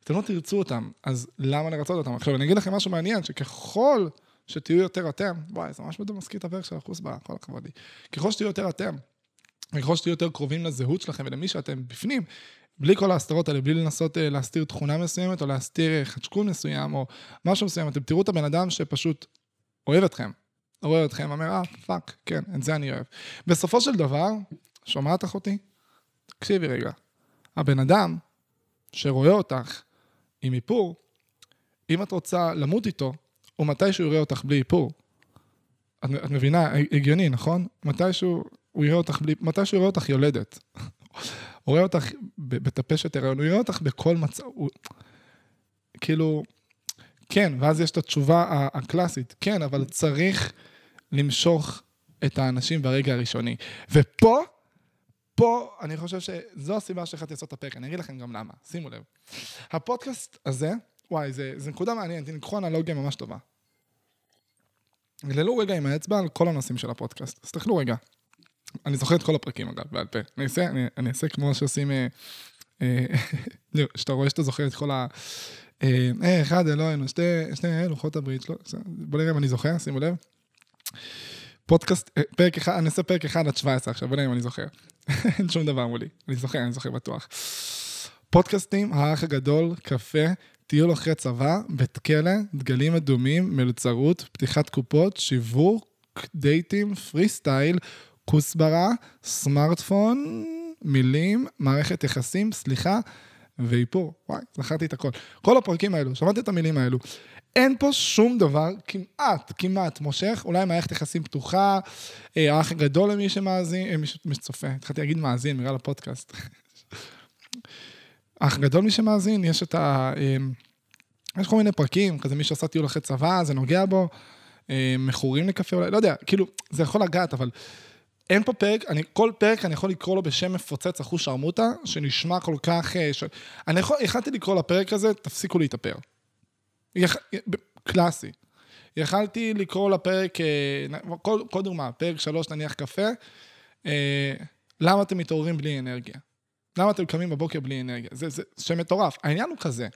אתם לא תרצו אותם, אז למה לרצות אותם? עכשיו, אני אגיד לכם משהו מעניין, שככל שתהיו יותר אתם, וואי, זה ממש מזכיר את הפרק של החוסבה, כל הכבוד לי. ככל שתהיו יותר אתם, וככל שתהיו יותר קרובים לזהות שלכם ולמי שאתם בפנים, בלי כל ההסתרות האלה, בלי לנסות אה, להסתיר תכונה מסוימת, או להסתיר אה, חצ'קון מסוים, או משהו מסוים, אתם תראו את הבן אדם שפשוט אוהב אתכם. רואה אתכם, אומר, אה, fuck, כן, את זה אני אוהב. בסופו של דבר, שומעת אחותי? תקשיבי רגע. הבן אדם שרואה אותך עם איפור, אם את רוצה למות איתו, או מתי שהוא יראה אותך בלי איפור. את, את מבינה, הגיוני, נכון? מתי שהוא יראה אותך בלי, מתי שהוא יראה אותך יולדת. הוא רואה אותך בטפשת הריון, הוא יראה אותך בכל מצב, הוא... כאילו, כן, ואז יש את התשובה הקלאסית, כן, אבל צריך למשוך את האנשים ברגע הראשוני. ופה, פה, אני חושב שזו הסיבה שהחלטתי לעשות את הפרק, אני אגיד לכם גם למה, שימו לב. הפודקאסט הזה, וואי, זה נקודה מעניינת, הנה, קחו אנלוגיה ממש טובה. גללו רגע עם האצבע על כל הנושאים של הפודקאסט, אז תסתכלו רגע. אני זוכר את כל הפרקים אגב, בעל פה. אני אעשה, אני, אני אעשה כמו שעושים, אה, אה, שאתה רואה שאתה זוכר את כל ה... אה, אה אחד אלוהינו, שתי, שתי לוחות הברית, לא, בוא נראה אם אני זוכר, שימו לב. פודקאסט, פרק אחד, אני אעשה פרק 1 עד 17 עכשיו, בוא נראה אם אני זוכר. אין שום דבר מולי, אני זוכר, אני זוכר בטוח. פודקאסטים, האח הגדול, קפה, טיול אחרי צבא, בית כלא, דגלים אדומים, מלצרות, פתיחת קופות, שיווק, דייטים, פרי סטייל, כוסברה, סמארטפון, מילים, מערכת יחסים, סליחה, ואיפור. וואי, זכרתי את הכל. כל הפרקים האלו, שמעתי את המילים האלו. אין פה שום דבר כמעט, כמעט מושך, אולי מערכת יחסים פתוחה, אה, האח הגדול למי שמאזין, אה, מי שצופה, התחלתי להגיד מאזין בגלל הפודקאסט. האח גדול מי שמאזין, יש את ה... אה, יש כל מיני פרקים, כזה מי שעשה טיול אחרי צבא, זה נוגע בו, מכורים לקפה אולי, לא יודע, כאילו, זה יכול לגעת, אבל אין פה פרק, אני, כל פרק אני יכול לקרוא לו בשם מפוצץ אחוז שרמוטה, שנשמע כל כך... אה, ש... אני יכול, יכלתי לקרוא לפרק הזה, תפסיקו להתאפר. יכ... קלאסי. יכלתי לקרוא לפרק, אה, כל, כל דוגמה, פרק שלוש נניח קפה, אה, למה אתם מתעוררים בלי אנרגיה? למה אתם קמים בבוקר בלי אנרגיה? זה, זה שם מטורף. העניין הוא כזה,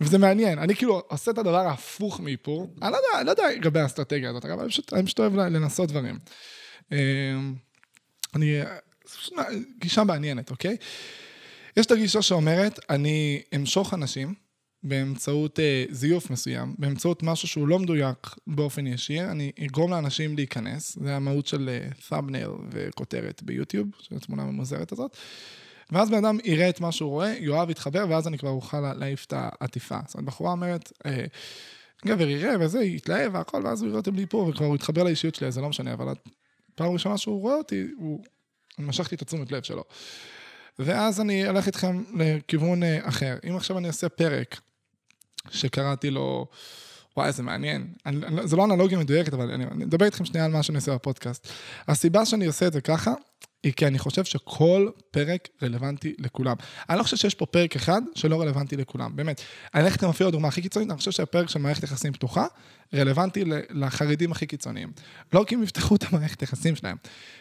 וזה מעניין, אני כאילו עושה את הדבר ההפוך מאיפור, אני לא יודע, אני לא יודע לגבי האסטרטגיה הזאת, אבל אני פשוט, אני פשוט אוהב לנסות דברים. אמ, אני, גישה מעניינת, אוקיי? יש את הגישה שאומרת, אני אמשוך אנשים באמצעות uh, זיוף מסוים, באמצעות משהו שהוא לא מדויק באופן ישיר, אני אגרום לאנשים להיכנס, זה המהות של uh, thumbnail וכותרת ביוטיוב, של התמונה הממוזרת הזאת, ואז בן אדם יראה את מה שהוא רואה, יאהב, יתחבר, ואז אני כבר אוכל להעיף את העטיפה. זאת אומרת, בחורה אומרת, uh, גבר יראה וזה, יתלהב והכל, ואז הוא יראה אותי בלי פה, וכבר הוא יתחבר לאישיות שלי, אז זה לא משנה, אבל פעם ראשונה שהוא רואה אותי, הוא... אני משכתי את התשומת לב שלו. ואז אני אלך איתכם לכיוון אה, אחר. אם עכשיו אני אעשה פרק שקראתי לו, וואי, איזה מעניין. אני, זה לא אנלוגיה מדויקת, אבל אני, אני אדבר איתכם שנייה על מה שאני עושה בפודקאסט. הסיבה שאני עושה את זה ככה, היא כי אני חושב שכל פרק רלוונטי לכולם. אני לא חושב שיש פה פרק אחד שלא רלוונטי לכולם, באמת. אני אלך איתכם אפילו לדוגמה הכי קיצונית, אני חושב שהפרק של מערכת יחסים פתוחה, רלוונטי לחרדים הכי קיצוניים. לא כי הם יפתחו את המערכת יחסים שלהם,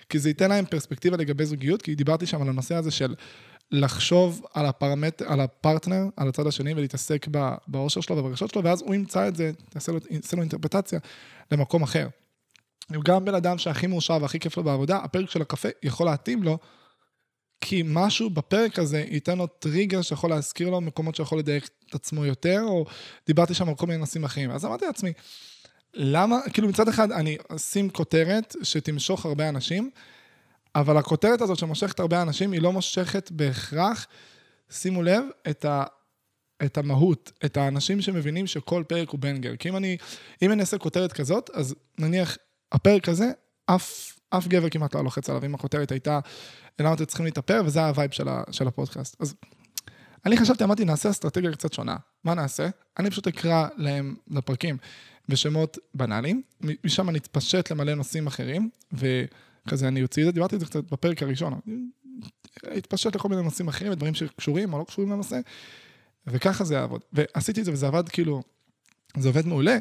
כי זה ייתן להם פרספקטיבה לגבי זוגיות, כי דיברתי שם על הנושא הזה של לחשוב על, הפרמט, על הפרטנר, על הצד השני, ולהתעסק באושר שלו וברגשות שלו, ואז הוא ימצא את זה, יעשה לו, לו אינטרפטציה למקום אחר. הוא גם בן אדם שהכי מאושר והכי כיף לו בעבודה, הפרק של הקפה יכול להתאים לו, כי משהו בפרק הזה ייתן לו טריגר שיכול להזכיר לו מקומות שיכול לדייק את עצמו יותר, או דיברתי שם על כל מיני נושאים אחרים. אז אמרתי לעצמי, למה, כאילו מצד אחד אני אשים כותרת שתמשוך הרבה אנשים, אבל הכותרת הזאת שמושכת הרבה אנשים היא לא מושכת בהכרח שימו לב את, ה, את המהות, את האנשים שמבינים שכל פרק הוא banger. כי אם אני, אם אני אעשה כותרת כזאת, אז נניח, הפרק הזה, אף, אף גבר כמעט לא לוחץ עליו, אם הכותרת הייתה, למה אתם צריכים להתאפר, וזה ה vibe של, ה, של הפודקאסט. אז אני חשבתי, אמרתי, נעשה אסטרטגיה קצת שונה. מה נעשה? אני פשוט אקרא להם, לפרקים, בשמות בנאליים, משם אני אתפשט למלא נושאים אחרים, וכזה אני אוציא את זה, דיברתי על זה קצת בפרק הראשון, התפשט לכל מיני נושאים אחרים, דברים שקשורים או לא קשורים לנושא, וככה זה יעבוד. ועשיתי את זה וזה עבד כאילו, זה עובד מעולה,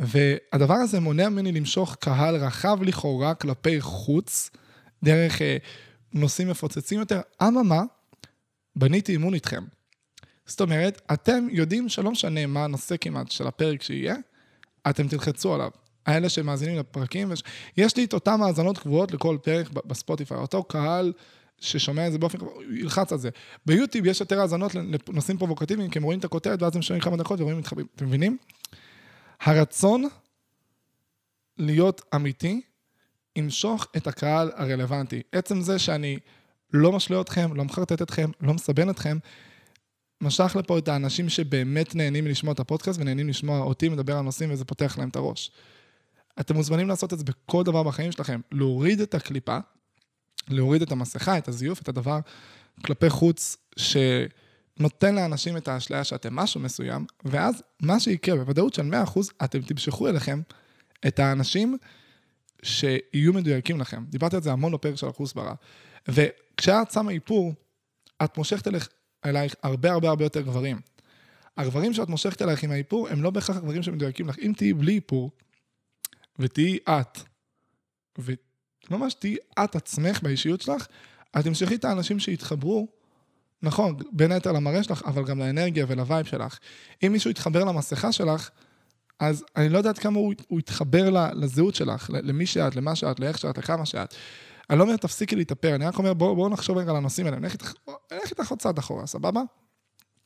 והדבר הזה מונע ממני למשוך קהל רחב לכאורה כלפי חוץ, דרך אה, נושאים מפוצצים יותר. אממה, בניתי אימון איתכם. זאת אומרת, אתם יודעים שלא משנה מה הנושא כמעט של הפרק שיהיה, אתם תלחצו עליו. האלה שמאזינים לפרקים, וש... יש לי את אותם האזנות קבועות לכל פרק בספוטיפיי, אותו קהל ששומע את זה באופן קבוע, ילחץ על זה. ביוטיוב יש יותר האזנות לנושאים פרובוקטיביים, כי הם רואים את הכותרת ואז הם שומעים כמה דקות ורואים מתחברים. אתם מבינים? הרצון להיות אמיתי, ימשוך את הקהל הרלוונטי. עצם זה שאני לא משלה אתכם, לא מחרטט אתכם, לא מסבן אתכם, משך לפה את האנשים שבאמת נהנים לשמוע את הפודקאסט ונהנים לשמוע אותי מדבר על נושאים וזה פותח להם את הראש. אתם מוזמנים לעשות את זה בכל דבר בחיים שלכם, להוריד את הקליפה, להוריד את המסכה, את הזיוף, את הדבר כלפי חוץ שנותן לאנשים את האשליה שאתם משהו מסוים, ואז מה שיקרה, בוודאות של 100%, אתם תמשכו אליכם את האנשים שיהיו מדויקים לכם. דיברתי על זה המון בפרק של אחוז ברא. וכשאת שמה איפור, את מושכת אליך, אלייך הרבה הרבה הרבה יותר גברים. הגברים שאת מושכת אלייך עם האיפור, הם לא בהכרח הגברים שמדויקים לך. אם תהיי בלי איפור, ותהיי את, וממש תהיי את עצמך באישיות שלך, את תמשכי את האנשים שיתחברו, נכון, בין היתר למראה שלך, אבל גם לאנרגיה ולווייב שלך. אם מישהו יתחבר למסכה שלך, אז אני לא יודעת כמה הוא, הוא יתחבר לזהות שלך, למי שאת, למה שאת, לאיך שאת, לכמה שאת. אני לא אומר, תפסיקי להתאפר, אני רק אומר, בואו בוא נחשוב רגע על הנושאים האלה, אני אלך איתך עוד צעד אחורה, סבבה?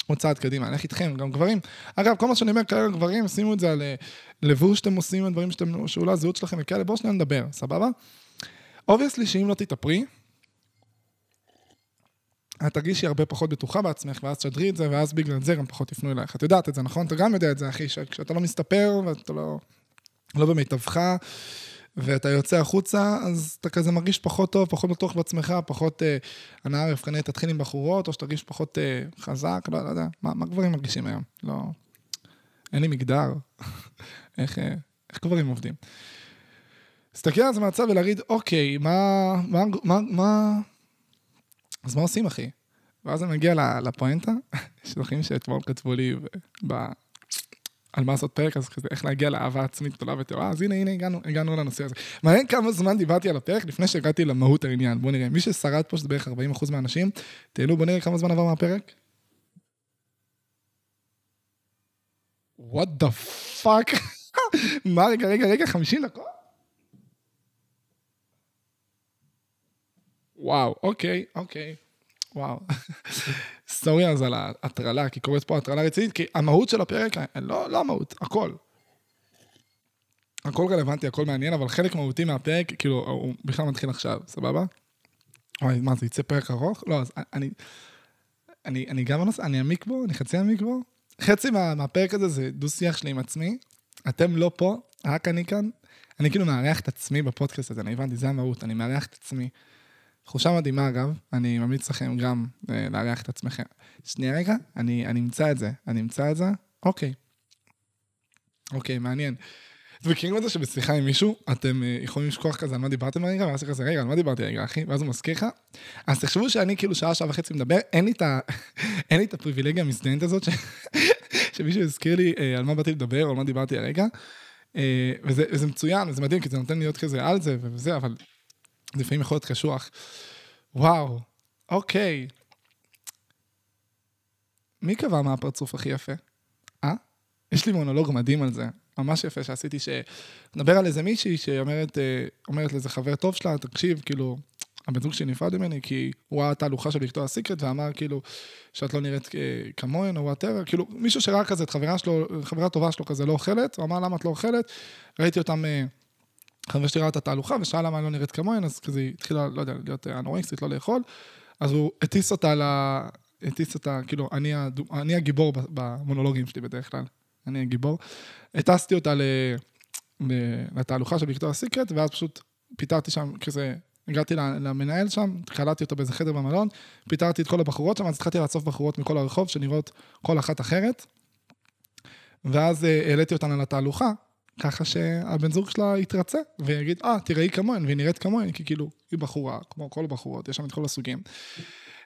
עוד צעד קדימה, אני אלך איתכם, גם גברים. אגב, כל מה שאני אומר כרגע גברים, שימו את זה על אה, לבוש שאתם עושים, הדברים שאתם, שאולי הזהות שלכם וכאלה, בואו שניה נדבר, סבבה? obviously שאם לא תתאפרי, את תרגישי הרבה פחות בטוחה בעצמך, ואז תשדרי את זה, ואז בגלל זה גם פחות יפנו אלייך. את יודעת את זה, נכון? אתה גם יודע את זה, אחי, שכשאתה לא מסתפר ואתה לא, לא במיטבך, ואתה יוצא החוצה, אז אתה כזה מרגיש פחות טוב, פחות בטוח בעצמך, פחות אה, הנאה רפקנית תתחיל עם בחורות, או שתרגיש פחות אה, חזק, לא, לא יודע, מה, מה גברים מרגישים היום? לא... אין לי מגדר. איך, אה, איך גברים עובדים? להסתכל על זה מהצד ולהגיד, אוקיי, מה, מה, מה, מה... אז מה עושים, אחי? ואז אני מגיע לפואנטה, יש דרכים שאתמול כתבו לי ב... על מה לעשות פרק, אז כזה, איך להגיע לאהבה עצמית גדולה וטובה, אז הנה, הנה, הגענו, הגענו לנושא הזה. מעניין כמה זמן דיברתי על הפרק לפני שהגעתי למהות העניין. בואו נראה, מי ששרד פה, שזה בערך 40% מהאנשים, תהנו, בואו נראה כמה זמן עבר מהפרק. What the fuck? מה, רגע, רגע, רגע, 50 דקות? וואו, אוקיי, אוקיי. וואו. סורי אז על ההטרלה, כי קורית פה הטרלה רצינית, כי המהות של הפרק, לא, לא המהות, הכל. הכל רלוונטי, הכל מעניין, אבל חלק מהותי מהפרק, כאילו, הוא בכלל מתחיל עכשיו, סבבה? אוי, מה, זה יצא פרק ארוך? לא, אז אני... אני, אני גם בנושא, אני עמיק בו, אני חצי עמיק בו. חצי מה, מהפרק הזה זה דו-שיח שלי עם עצמי. אתם לא פה, רק אני כאן. אני כאילו מארח את עצמי בפודקאסט הזה, אני הבנתי, זה המהות, אני מארח את עצמי. תחושה מדהימה אגב, אני ממליץ לכם גם אה, לארח את עצמכם. שנייה רגע, אני, אני אמצא את זה, אני אמצא את זה, אוקיי. אוקיי, מעניין. אתם מכירים את זה שבשיחה עם מישהו, אתם אה, יכולים לשכוח כזה על מה דיברתם רגע, ואז כזה, רגע, על מה דיברתי רגע, אחי? ואז הוא מזכיר לך. אז תחשבו שאני כאילו שעה, שעה וחצי מדבר, אין לי את, ה... אין לי את הפריבילגיה המזדיינת הזאת, ש... שמישהו יזכיר לי אה, על מה באתי לדבר, או על מה דיברתי הרגע. אה, וזה, וזה מצוין, וזה מדהים, כי זה נותן להיות כזה על זה וזה, אבל לפעמים יכול להיות קשוח. וואו, אוקיי. מי קבע מה הפרצוף הכי יפה? אה? יש לי מונולוג מדהים על זה, ממש יפה שעשיתי, שנדבר על איזה מישהי שאומרת אה, אומרת לאיזה חבר טוב שלה, תקשיב, כאילו, הבן זוג שלי נפרד ממני, כי הוא ראה תהלוכה של Victoria's Secret ואמר כאילו שאת לא נראית אה, כמוהן או whatever, כאילו מישהו שראה כזה את חברה שלו, חברה טובה שלו כזה לא אוכלת, הוא אמר למה את לא אוכלת, ראיתי אותם אה, חבר שלי ראה את התהלוכה ושאל למה אני לא נראית כמוהן, אז כזה התחילה, לא יודע, להיות אנורקסית, לא לאכול. אז הוא הטיס אותה הטיס אותה, כאילו, אני, הדו, אני הגיבור במונולוגים שלי בדרך כלל, אני הגיבור. הטסתי אותה ל, ל, לתהלוכה של ויקטוריה סיקרט, ואז פשוט פיטרתי שם כזה, הגעתי למנהל שם, קלטתי אותו באיזה חדר במלון, פיטרתי את כל הבחורות שם, אז התחלתי לאסוף בחורות מכל הרחוב, שנראות כל אחת אחרת. ואז אה, העליתי אותן על התהלוכה, ככה שהבן זוג שלה יתרצה ויגיד, אה, תראי כמוהן, והיא נראית כמוהן, כי כאילו, היא בחורה, כמו כל הבחורות, יש שם את כל הסוגים.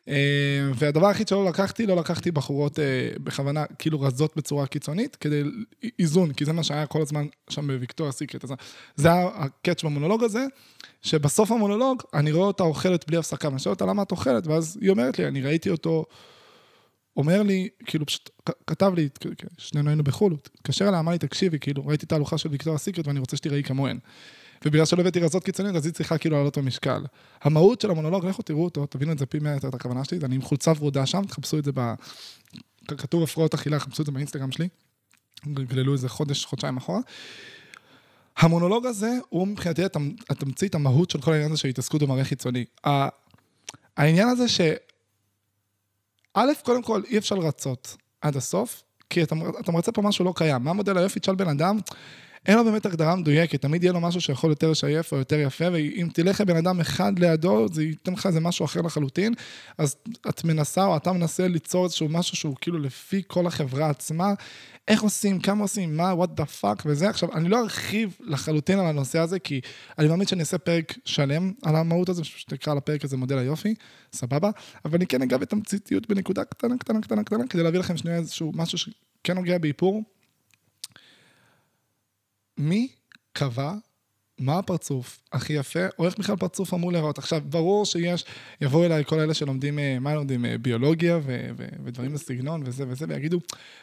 אה, והדבר היחיד שלא לקחתי, לא לקחתי בחורות אה, בכוונה כאילו רזות בצורה קיצונית, כדי איזון, כי זה מה שהיה כל הזמן שם בוויקטוריה סיקרט. זה הקאץ' במונולוג הזה, שבסוף המונולוג אני רואה אותה אוכלת בלי הפסקה, ואני שואל אותה למה את אוכלת, ואז היא אומרת לי, אני ראיתי אותו... אומר לי, כאילו פשוט כתב לי, שנינו היינו בחו"ל, הוא התקשר אליי, אמר לי, תקשיבי, כאילו, ראיתי את ההלוכה של ויקטוריה סיקרט ואני רוצה שתראי כמוהן. ובגלל שלא הבאתי רזות קיצוניות, אז היא צריכה כאילו לעלות במשקל. המהות של המונולוג, לכו תראו אותו, תבינו את זה פי מאה יותר את הכוונה שלי, אני עם חולצה ורודה שם, תחפשו את זה ב... כתוב הפרעות אכילה, חפשו את זה באינסטגרם שלי. גללו איזה חודש, חודשיים אחורה. המונולוג הזה הוא מבחינתי התמצית, המהות של כל העניין הזה של התעסקות במראה חיצוני. העניין הזה ש... א', קודם כל, אי אפשר לרצות עד הסוף, כי אתה, אתה מרצה פה משהו לא קיים. מה מודל היופי? תשאל בן אדם, אין לו באמת הגדרה מדויקת, תמיד יהיה לו משהו שיכול יותר לשייף או יותר יפה, ואם תלך לבן אדם אחד לידו, זה ייתן לך איזה משהו אחר לחלוטין, אז את מנסה או אתה מנסה ליצור איזשהו משהו שהוא כאילו לפי כל החברה עצמה, איך עושים, כמה עושים, מה, what the fuck? וזה. עכשיו, אני לא ארחיב לחלוטין על הנושא הזה, כי אני מאמין שאני אעשה פרק שלם על המהות הזו, שתקרא לפרק הזה מודל היופי, סבבה, אבל אני כן אגע בתמציתיות בנקודה קטנה, קטנה, קטנה, קטנה, כדי להביא לכם שנייה איזשהו משהו שכן נוגע באיפור. מי קבע מה הפרצוף הכי יפה, או איך בכלל פרצוף אמור להיראות. עכשיו, ברור שיש, יבואו אליי כל אלה שלומדים, אה, מה לומדים? אה, ביולוגיה ו- ו- ודברים בסגנון וזה וזה, ויגידו,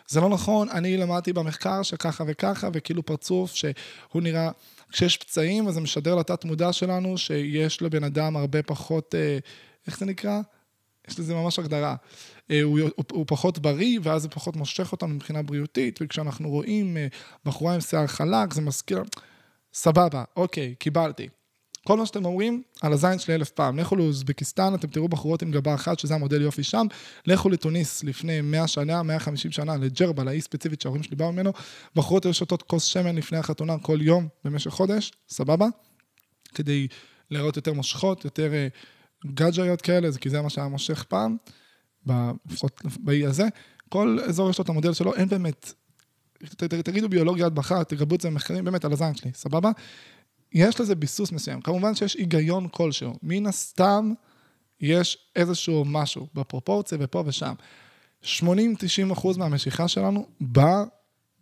זה לא נכון, אני למדתי במחקר שככה וככה, וכאילו פרצוף שהוא נראה, כשיש פצעים, אז זה משדר לתת מודע שלנו שיש לבן אדם הרבה פחות, אה, איך זה נקרא? יש לזה ממש הגדרה. הוא, הוא, הוא פחות בריא, ואז זה פחות מושך אותנו מבחינה בריאותית, וכשאנחנו רואים בחורה עם שיער חלק, זה מזכיר... סבבה, אוקיי, קיבלתי. כל מה שאתם אומרים, על הזין שלי אלף פעם. לכו לאוזבקיסטן, אתם תראו בחורות עם גבה אחת, שזה המודל יופי שם. לכו לתוניס לפני 100 שנה, 150 שנה, לג'רבה, לאי ספציפית שההורים שלי באו ממנו. בחורות היו שותות כוס שמן לפני החתונה כל יום במשך חודש, סבבה? כדי להראות יותר מושכות, יותר uh, גאג'ריות כאלה, כי זה מה שהיה מושך פעם, לפחות באי הזה. כל אזור יש לו את המודל שלו, אין באמת תגידו ביולוגיה עד מחר, תגבו את זה במחקרים, באמת, על הזין שלי, סבבה? יש לזה ביסוס מסוים. כמובן שיש היגיון כלשהו. מן הסתם, יש איזשהו משהו בפרופורציה ופה ושם. 80-90 אחוז מהמשיכה שלנו בא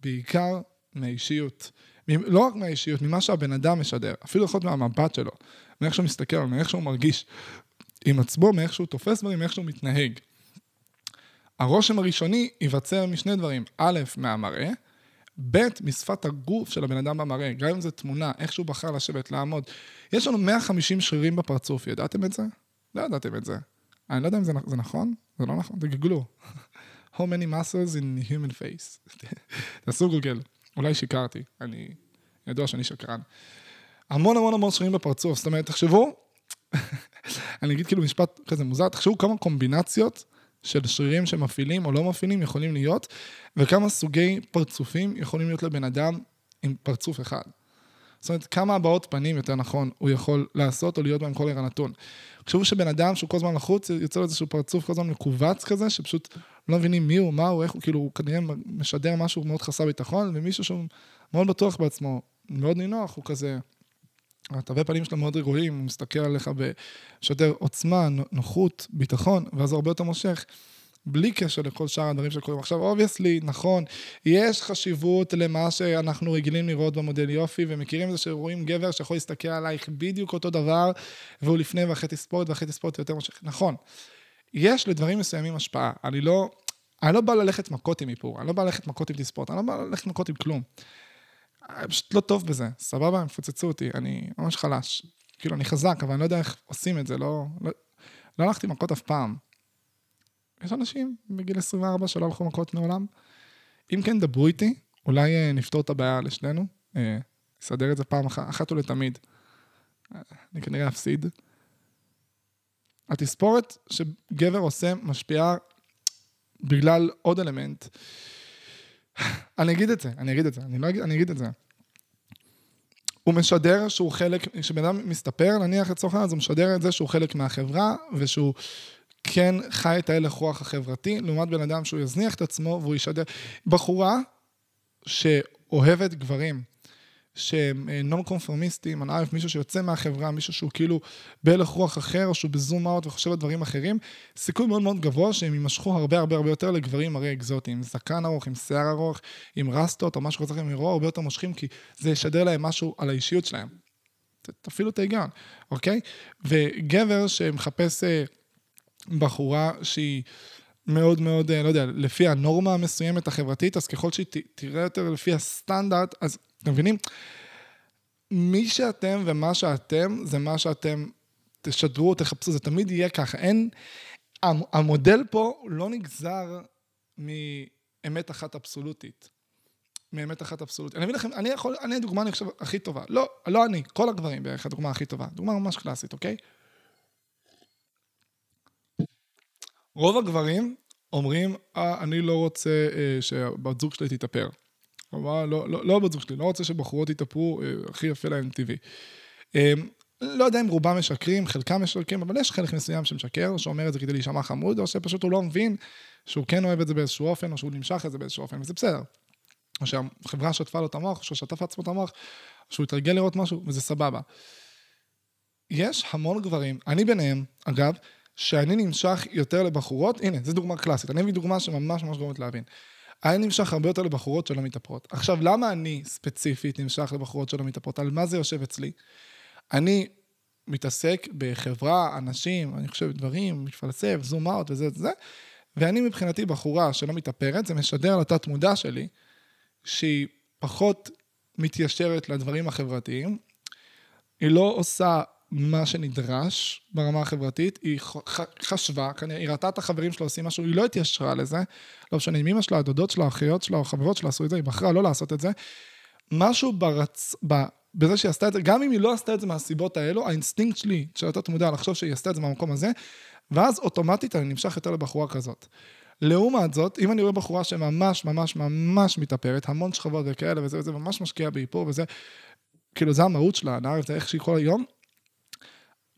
בעיקר מהאישיות. לא רק מהאישיות, ממה שהבן אדם משדר, אפילו יכול להיות מהמבט שלו, מאיך שהוא מסתכל מאיך שהוא מרגיש עם עצמו, מאיך שהוא תופס דברים, מאיך שהוא מתנהג. הרושם הראשוני ייווצר משני דברים, א', מהמראה, ב', משפת הגוף של הבן אדם במראה, גם אם זו תמונה, איך שהוא בחר לשבת, לעמוד. יש לנו 150 שרירים בפרצוף, ידעתם את זה? לא ידעתם את זה. אני לא יודע אם זה, זה נכון, זה לא נכון, תגגלו. How many muscles in human face? תעשו גוגל, אולי שיקרתי, אני ידוע שאני שקרן. המון המון המון שרירים בפרצוף, זאת אומרת, תחשבו, אני אגיד כאילו משפט כזה מוזר, תחשבו כמה קומבינציות של שרירים שמפעילים או לא מפעילים יכולים להיות, וכמה סוגי פרצופים יכולים להיות לבן אדם עם פרצוף אחד. זאת אומרת, כמה הבעות פנים, יותר נכון, הוא יכול לעשות או להיות בהם כל ער הנתון. תחשבו שבן אדם שהוא כל הזמן לחוץ, יוצא לו איזשהו פרצוף כל הזמן מכווץ כזה, שפשוט לא מבינים מי הוא, מה הוא, איך הוא, כאילו, הוא כנראה משדר משהו מאוד חסר ביטחון, ומישהו שהוא מאוד בטוח בעצמו, מאוד נינוח, הוא כזה... התווי פנים שלו מאוד רגועים, הוא מסתכל עליך משדר עוצמה, נוחות, ביטחון, ואז הוא הרבה יותר מושך. בלי קשר לכל שאר הדברים שקורים. עכשיו, obviously, נכון, יש חשיבות למה שאנחנו רגילים לראות במודל יופי, ומכירים את זה שרואים גבר שיכול להסתכל עלייך בדיוק אותו דבר, והוא לפני ואחרי תספורת, ואחרי תספורת יותר מושך. נכון, יש לדברים מסוימים השפעה. אני לא, אני לא בא ללכת מכות עם איפור, אני לא בא ללכת מכות עם תספורת, אני לא בא ללכת מכות עם כלום. אני פשוט לא טוב בזה, סבבה? הם פוצצו אותי, אני ממש חלש. כאילו, אני חזק, אבל אני לא יודע איך עושים את זה, לא... לא, לא הלכתי מכות אף פעם. יש אנשים בגיל 24 שלא הלכו מכות מעולם. אם כן, דברו איתי, אולי אה, נפתור את הבעיה לשנינו, אה, נסדר את זה פעם אחת, אחת ולתמיד. אני כנראה אפסיד. התספורת שגבר עושה משפיעה בגלל עוד אלמנט. אני אגיד את זה, אני אגיד את זה, אני לא אגיד, אני אגיד את זה. הוא משדר שהוא חלק, כשבן אדם מסתפר, נניח לצורך העניין, אז הוא משדר את זה שהוא חלק מהחברה, ושהוא כן חי את ההלך רוח החברתי, לעומת בן אדם שהוא יזניח את עצמו והוא ישדר. בחורה שאוהבת גברים, שהם נון קונפורמיסטים, אני אוהב מישהו שיוצא מהחברה, מישהו שהוא כאילו בהלך רוח אחר, או שהוא בזום אאוט וחושב על דברים אחרים, סיכוי מאוד מאוד גבוה שהם יימשכו הרבה הרבה הרבה יותר לגברים הרי אקזוטיים, עם זקן ארוך, עם שיער ארוך, עם רסטות, או משהו כזה, הם יראו הרבה יותר מושכים, כי זה ישדר להם משהו על האישיות שלהם. תפעילו את ההיגיון, אוקיי? וגבר שמחפש אה, בחורה שהיא... מאוד מאוד, אה, לא יודע, לפי הנורמה המסוימת החברתית, אז ככל שהיא תראה יותר לפי הסטנדרט, אז אתם מבינים? מי שאתם ומה שאתם, זה מה שאתם תשדרו, תחפשו, זה תמיד יהיה ככה. אין... המודל פה לא נגזר מאמת אחת אבסולוטית. מאמת אחת אבסולוטית. אני אביא לכם, אני יכול, אני הדוגמה, אני חושב, הכי טובה. לא, לא אני, כל הגברים בערך הדוגמה הכי טובה. דוגמה ממש קלאסית, אוקיי? רוב הגברים אומרים, אה, אני לא רוצה אה, שהבת זוג שלי תתאפר. כלומר, לא, לא, לא בת זוג שלי, לא רוצה שבחורות יתאפרו, אה, הכי יפה להם טבעי. אה, לא יודע אם רובם משקרים, חלקם משקרים, אבל יש חלק מסוים שמשקר, שאומר את זה כדי להישמע חמוד, או שפשוט הוא לא מבין שהוא כן אוהב את זה באיזשהו אופן, או שהוא נמשך את זה באיזשהו אופן, וזה בסדר. או שהחברה שטפה לו את המוח, או שהוא שטף לעצמו את המוח, שהוא התרגל לראות משהו, וזה סבבה. יש המון גברים, אני ביניהם, אגב, שאני נמשך יותר לבחורות, הנה, זו דוגמה קלאסית, אני מביא דוגמה שממש ממש גורמת להבין. אני נמשך הרבה יותר לבחורות שלא מתאפרות. עכשיו, למה אני ספציפית נמשך לבחורות שלא מתאפרות? על מה זה יושב אצלי? אני מתעסק בחברה, אנשים, אני חושב דברים, מתפלסף, זום אאוט וזה וזה, ואני מבחינתי בחורה שלא מתאפרת, זה משדר לתת מודע שלי, שהיא פחות מתיישרת לדברים החברתיים, היא לא עושה מה שנדרש ברמה החברתית, היא חשבה, כנראה, היא ראתה את החברים שלה עושים משהו, היא לא התיישרה לזה, לא משנה אם אמא שלה, הדודות שלה, האחיות שלה, או החברות שלה עשו את זה, היא בחרה לא לעשות את זה. משהו ברצ... ב... בזה שהיא עשתה את זה, גם אם היא לא עשתה את זה מהסיבות האלו, האינסטינקט שלי, של התת מודע לחשוב שהיא עשתה את זה מהמקום הזה, ואז אוטומטית אני נמשך יותר לבחורה כזאת. לעומת זאת, אם אני רואה בחורה שממש ממש ממש מתאפרת, המון שכבות וכאלה וזה וזה, ממש משקיעה באיפור וזה, כאילו זה המהות שלה, נער, זה איך שהיא כל היום,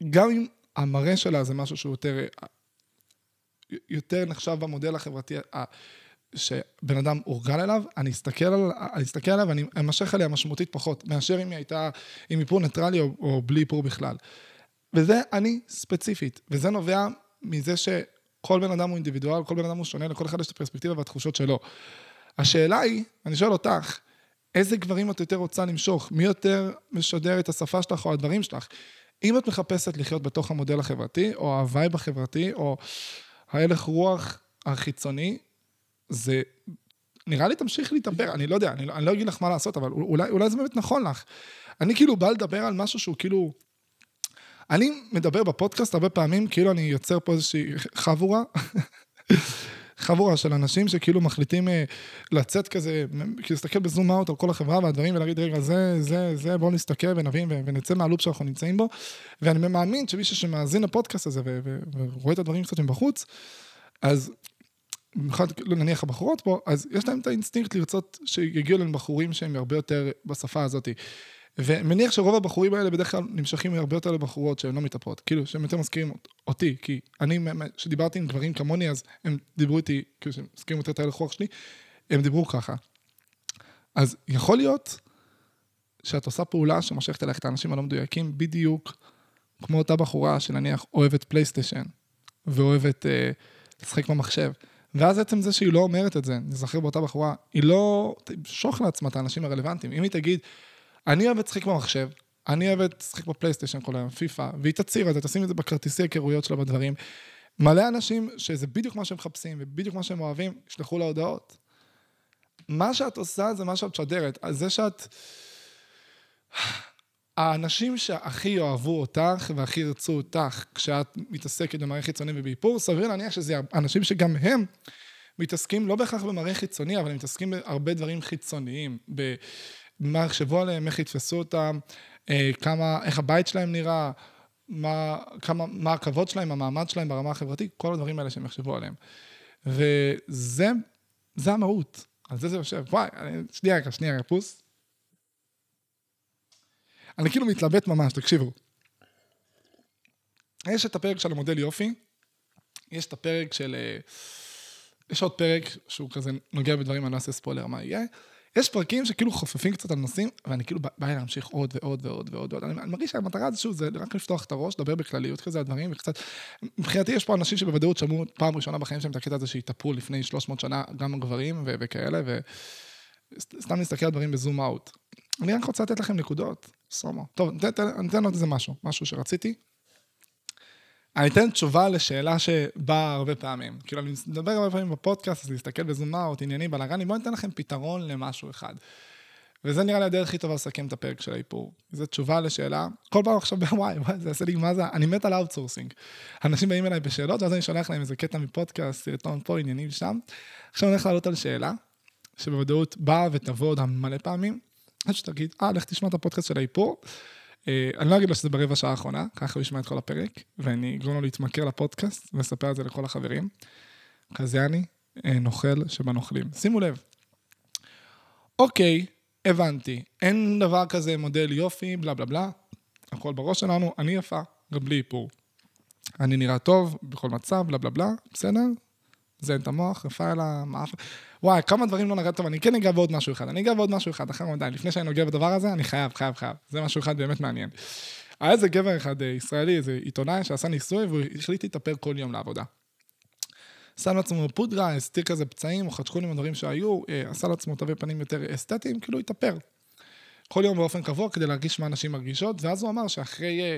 גם אם המראה שלה זה משהו שהוא יותר, יותר נחשב במודל החברתי שבן אדם אורגן אליו, אני אסתכל, על, אני אסתכל עליו ואני אמשך עליה משמעותית פחות, מאשר אם היא הייתה עם איפור ניטרלי או, או בלי איפור בכלל. וזה אני ספציפית, וזה נובע מזה שכל בן אדם הוא אינדיבידואל, כל בן אדם הוא שונה, לכל אחד יש את הפרספקטיבה והתחושות שלו. השאלה היא, אני שואל אותך, איזה גברים את יותר רוצה למשוך? מי יותר משדר את השפה שלך או הדברים שלך? אם את מחפשת לחיות בתוך המודל החברתי, או ה vibe החברתי, או ההלך רוח החיצוני, זה... נראה לי תמשיך להתאפר, אני לא יודע, אני, אני לא אגיד לך מה לעשות, אבל אולי, אולי זה באמת נכון לך. אני כאילו בא לדבר על משהו שהוא כאילו... אני מדבר בפודקאסט הרבה פעמים, כאילו אני יוצר פה איזושהי חבורה. חבורה של אנשים שכאילו מחליטים אה, לצאת כזה, כאילו להסתכל ב zoom out על כל החברה והדברים ולהגיד, רגע, זה, זה, זה, בואו נסתכל ונבין ונצא מה loop שאנחנו נמצאים בו. ואני מאמין שמישהו שמאזין לפודקאסט הזה ורואה את הדברים קצת מבחוץ, אז במיוחד נניח הבחורות פה, אז יש להם את האינסטינקט לרצות שיגיעו אליהם בחורים שהם הרבה יותר בשפה הזאתי. ונניח שרוב הבחורים האלה בדרך כלל נמשכים הרבה יותר לבחורות שהן לא מתאפרות, כאילו שהם יותר מזכירים אותי, כי אני, כשדיברתי עם גברים כמוני, אז הם דיברו איתי, כאילו שהם מזכירים יותר את ההלך רוח שלי, הם דיברו ככה. אז יכול להיות שאת עושה פעולה שמושכת אליך את האנשים הלא מדויקים, בדיוק כמו אותה בחורה שנניח אוהבת פלייסטיישן, ואוהבת אה, לשחק במחשב. ואז עצם זה שהיא לא אומרת את זה, נזכר באותה בחורה, היא לא תמשוך לעצמה את האנשים הרלוונטיים. אם היא תגיד, אני אוהבת לשחק במחשב, אני אוהבת לשחק בפלייסטיישן כל היום, פיפא, והיא תצהיר את זה, תשים את זה בכרטיסי היכרויות שלה בדברים. מלא אנשים שזה בדיוק מה שהם מחפשים ובדיוק מה שהם אוהבים, ישלחו לה הודעות. מה שאת עושה זה מה שאת משדרת. אז זה שאת... האנשים שהכי יאהבו אותך והכי ירצו אותך כשאת מתעסקת במראה חיצוני ובאיפור, סביר להניח שזה אנשים שגם הם מתעסקים לא בהכרח במראה חיצוני, אבל הם מתעסקים בהרבה דברים חיצוניים. מה יחשבו עליהם, איך יתפסו אותם, אה, כמה, איך הבית שלהם נראה, מה, כמה, מה הכבוד שלהם, המעמד שלהם ברמה החברתית, כל הדברים האלה שהם יחשבו עליהם. וזה זה המהות, על זה זה יושב. וואי, אני- שנייה רגע, שנייה רגע, פוס. אני כאילו מתלבט ממש, תקשיבו. יש את הפרק של המודל יופי, יש את הפרק של... אה, יש עוד פרק שהוא כזה נוגע בדברים, אני לא אעשה ספוילר מה יהיה. יש פרקים שכאילו חופפים קצת על נושאים, ואני כאילו בא לי להמשיך עוד ועוד ועוד ועוד. ועוד. אני, אני מרגיש שהמטרה זה שוב, זה רק לפתוח את הראש, לדבר בכלליות כזה על דברים, וקצת... מבחינתי יש פה אנשים שבוודאות שמעו פעם ראשונה בחיים שלהם את הקטע הזה שהתאפרו לפני 300 שנה, גם גברים ו- וכאלה, וסתם להסתכל על דברים ב zoom out. אני רק רוצה לתת לכם נקודות, סומו. טוב, אני אתן עוד איזה משהו, משהו שרציתי. אני אתן תשובה לשאלה שבאה הרבה פעמים. כאילו, אני מדבר הרבה פעמים בפודקאסט, אז להסתכל ב zoom out, ענייני, בלאגני, בואו ניתן לכם פתרון למשהו אחד. וזה נראה לי הדרך הכי טובה לסכם את הפרק של האיפור. זו תשובה לשאלה, כל פעם עכשיו, וואי, וואי, זה עושה לי, מה זה, אני מת על outsourcing. אנשים באים אליי בשאלות, ואז אני שולח להם איזה קטע מפודקאסט, סרטון פה, עניינים שם. עכשיו אני הולך לעלות על שאלה, שבוודאות באה ותבוא עוד מלא פעמים, עד שתגיד, אה, לך תשמע את הפודקאסט של האיפור. אה, אני לא אגיד לו שזה ברבע שעה האחרונה, ככה הוא ישמע את כל הפרק, ואני אגרום לו להתמכר לפודקאסט ולספר את זה לכל החברים. כזה אני, אה, נוכל שבנוכלים. שימו לב. אוקיי, הבנתי, אין דבר כזה מודל יופי, בלה בלה בלה, הכל בראש שלנו, אני יפה, גם בלי איפור. אני נראה טוב בכל מצב, בלה בלה בלה, בסדר? זיין את המוח, רפאלה, מאף... וואי, כמה דברים לא נגעת טוב, אני כן אגע בעוד משהו אחד, אני אגע בעוד משהו אחד, אחר מדי, לפני שאני נוגע בדבר הזה, אני חייב, חייב, חייב. זה משהו אחד באמת מעניין. היה איזה גבר אחד, אה, ישראלי, איזה עיתונאי, שעשה ניסוי, והוא החליט להתאפר כל יום לעבודה. שם לעצמו פודרה, הסתיר כזה פצעים או חדשקונים ודברים שהיו, אה, עשה לעצמו תווי פנים יותר אסתטיים, כאילו התאפר. כל יום באופן קבוע כדי להרגיש מה נשים מרגישות, ואז הוא אמר שאחרי אה,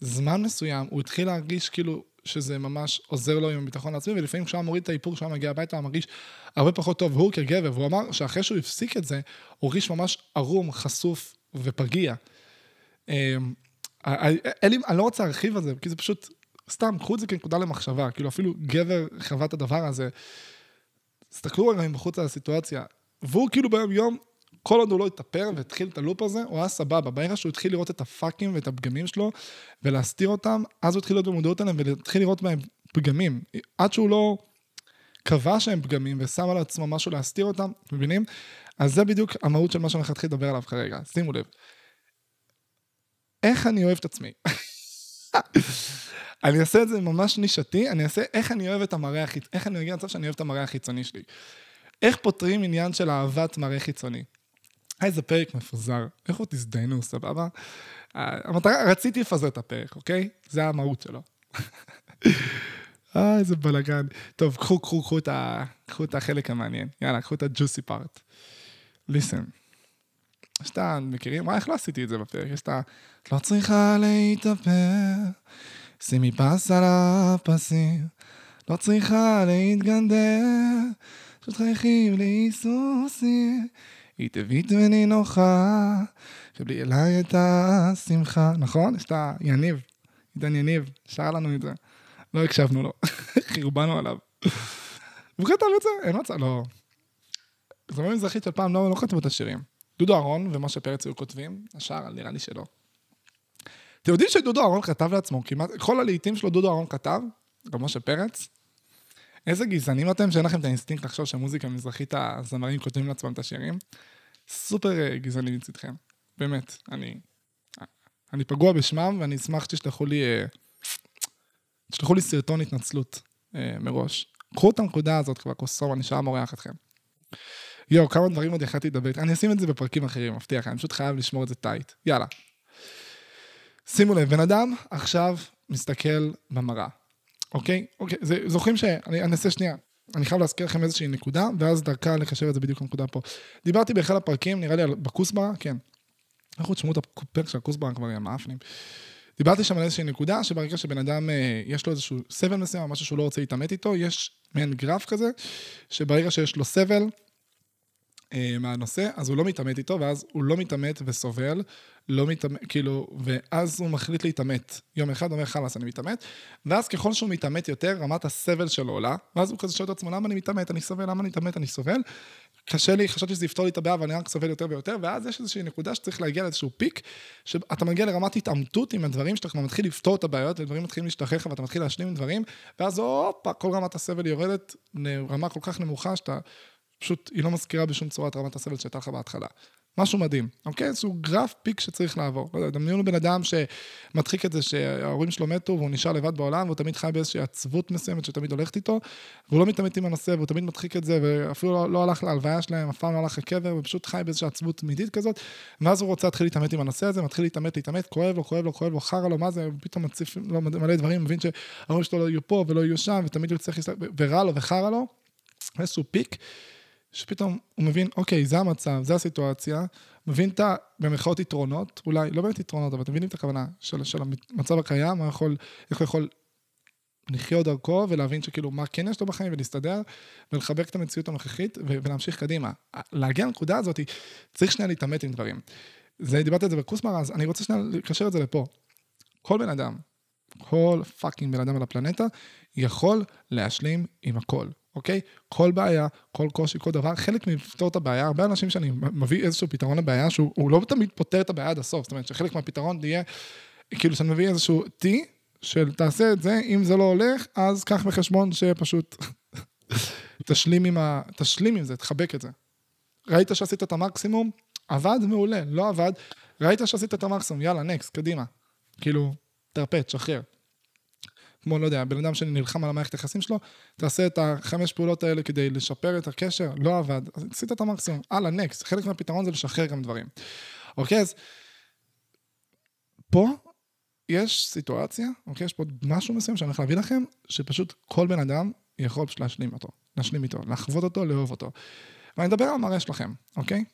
זמן מסוים, הוא התחיל להרגיש כאילו שזה ממש עוזר לו עם הביטחון העצמי, ולפעמים כשהוא מוריד את האיפור, כשהוא מגיע הביתה, הוא מרגיש הרבה פחות טוב, והוא כגבר, והוא אמר שאחרי שהוא הפסיק את זה, הוא הרגיש ממש ערום, חשוף ופגיע. לי- אני לא רוצה להרחיב על זה, כי זה פשוט, סתם, קחו את זה כנקודה למחשבה, כאילו אפילו גבר חווה את הדבר הזה, תסתכלו רגע מבחוץ על הסיטואציה, והוא כאילו ביום יום, כל עוד הוא לא התאפר והתחיל את הלופ הזה, הוא היה סבבה. ברגע שהוא התחיל לראות את הפאקים ואת הפגמים שלו ולהסתיר אותם, אז הוא התחיל להיות במודעות עליהם ולהתחיל לראות בהם פגמים. עד שהוא לא קבע שהם פגמים ושם על עצמו משהו להסתיר אותם, מבינים? אז זה בדיוק המהות של מה שאני הולך להתחיל לדבר עליו כרגע. שימו לב. איך אני אוהב את עצמי? אני אעשה את זה ממש נישתי, אני אעשה איך אני אוהב את המראה החיצוני, איך אני מגיע למצב שאני אוהב את המראה החיצוני שלי. איך פותרים עניין של אהבת מראה חיצוני? איזה פרק מפוזר, לכו תזדיינו, סבבה? אה, המטרה, רציתי לפזר את הפרק, אוקיי? זה המהות שלו. אה, איזה בלאגן. טוב, קחו, קחו, קחו את, ה... קחו את החלק המעניין. יאללה, קחו את הג'וסי פארט. ליסן. יש את ה... מכירים? וואי, איך לא עשיתי את זה בפרק? יש את ה... לא צריכה להתאפר, שימי פס על הפסים, לא צריכה להתגנדר, פשוט חייכי בלי היסוסים, היא תביט ונינוחה, קבלי אליי את השמחה. נכון? יש את היניב, עידן יניב, שר לנו את זה. לא הקשבנו לו, חרבנו עליו. והוא כתב את זה, אין מצב, לא. זמרים מזרחית של פעם לא, לא כתבו את השירים. דודו אהרון ומשה פרץ היו כותבים, השאר נראה לי שלא. אתם יודעים שדודו אהרון כתב לעצמו כמעט, כל הלהיטים שלו דודו אהרון כתב, גם משה פרץ. איזה גזענים אתם שאין לכם את האינסטינקט לחשוב שהמוזיקה המזרחית, הזמרים כותבים לעצמם את השירים. סופר אה, גזעני מצדכם, באמת. אני, אני פגוע בשמם ואני אשמח שתשלחו לי, אה, תשלחו לי סרטון התנצלות אה, מראש. קחו את הנקודה הזאת כבר, כוסו, אני שעה מורח אתכם. יואו, כמה דברים עוד יכלתי לדבר. אני אשים את זה בפרקים אחרים, מבטיח, אני פשוט חייב לשמור את זה טייט. יאללה. שימו לב, בן אדם עכשיו מסתכל במראה, אוקיי? אוקיי, זה, זוכרים. אני אעשה שנייה. אני חייב להזכיר לכם איזושהי נקודה, ואז דרכה לקשר את זה בדיוק לנקודה פה. דיברתי באחד הפרקים, נראה לי בכוסברה, כן. לכו תשמעו את הפרק של הכוסברה כבר, יא מאפנים. דיברתי שם על איזושהי נקודה, שברגע שבן אדם, אה, יש לו איזשהו סבל מסוים, משהו שהוא לא רוצה להתעמת איתו, יש מעין גרף כזה, שברגע שיש לו סבל, אה, מהנושא, אז הוא לא מתעמת איתו, ואז הוא לא מתעמת וסובל, לא מתעמת, כאילו, ואז הוא מחליט להתעמת. יום אחד אומר, חלאס, אני מתעמת, ואז ככל שהוא מתעמת יותר, רמת הסבל שלו עולה, ואז הוא כזה שואל את עצמו, למה אני מתעמת, אני סובל, למה אני מתעמת, אני סובל. קשה לי, חשבתי שזה יפתור לי את הבעיה, ואני רק סובל יותר ויותר, ואז יש איזושהי נקודה שצריך להגיע לאיזשהו פיק, שאתה מגיע לרמת התעמתות עם הדברים, שאתה כבר מתחיל לפתור את הבעיות, ודברים מתחילים להשתחרר ואתה מתחיל להשלים עם דברים, ואז הופה, כל רמת הסבל יורדת לרמה כל כך נמוכה, שאתה פשוט, היא לא מזכירה בשום צורה את רמת הסבל שהייתה לך בהתחלה. משהו מדהים, אוקיי? איזשהו גרף פיק שצריך לעבור. לא יודע, דמיינו בן אדם שמדחיק את זה שההורים שלו מתו והוא נשאר לבד בעולם והוא תמיד חי באיזושהי עצבות מסוימת שתמיד הולכת איתו, והוא לא מתעמת עם הנושא והוא תמיד מדחיק את זה ואפילו לא, לא הלך להלוויה שלהם, אף פעם לא הלך לקבר ופשוט חי באיזושהי עצבות תמידית כזאת, ואז הוא רוצה להתחיל להתעמת עם הנושא הזה, מתחיל להתעמת, להתעמת, כואב לו, כואב לו, כואב לו, חרא לו, מה זה, פתאום מציף לו מלא דברים, מבין שההורים שלו לא יהיו פה ולא יהיו שם, ותמיד הוא צריך, ורע לו וחרא לו. שפתאום הוא מבין, אוקיי, זה המצב, זה הסיטואציה, מבין את ה... במרכאות יתרונות, אולי, לא באמת יתרונות, אבל אתם מבינים את הכוונה של, של המצב הקיים, יכול, איך הוא יכול לחיות דרכו ולהבין שכאילו מה כן יש לו בחיים ולהסתדר ולחבק את המציאות הנוכחית ולהמשיך קדימה. להגיע לנקודה הזאת, צריך שנייה להתעמת עם דברים. זה, דיברתי על זה בקוסמר, אז אני רוצה שנייה לקשר את זה לפה. כל בן אדם, כל fucking בן אדם על הפלנטה, יכול להשלים עם הכל. אוקיי? כל בעיה, כל קושי, כל דבר, חלק מלפתור את הבעיה, הרבה אנשים שאני מביא איזשהו פתרון לבעיה, שהוא לא תמיד פותר את הבעיה עד הסוף, זאת אומרת שחלק מהפתרון יהיה, כאילו שאני מביא איזשהו טיפ, של תעשה את זה, אם זה לא הולך, אז קח בחשבון שפשוט תשלים עם ה... תשלים עם זה, תחבק את זה. ראית שעשית את המקסימום, עבד מעולה, לא עבד, ראית שעשית את המקסימום, יאללה, נקסט, קדימה. כאילו, תרפה, תשחרר. כמו, לא יודע, בן אדם שנלחם על המערכת היחסים שלו, תעשה את החמש פעולות האלה כדי לשפר את הקשר, לא עבד, אז עשית את המקסימום, הלאה, נקסט, חלק מהפתרון זה לשחרר גם דברים. אוקיי, אז פה יש סיטואציה, אוקיי, יש פה משהו מסוים שאני הולך להביא לכם, שפשוט כל בן אדם יכול פשוט להשלים אותו, להשלים איתו, לחוות אותו, לאהוב אותו. ואני אדבר על המראה שלכם, אוקיי?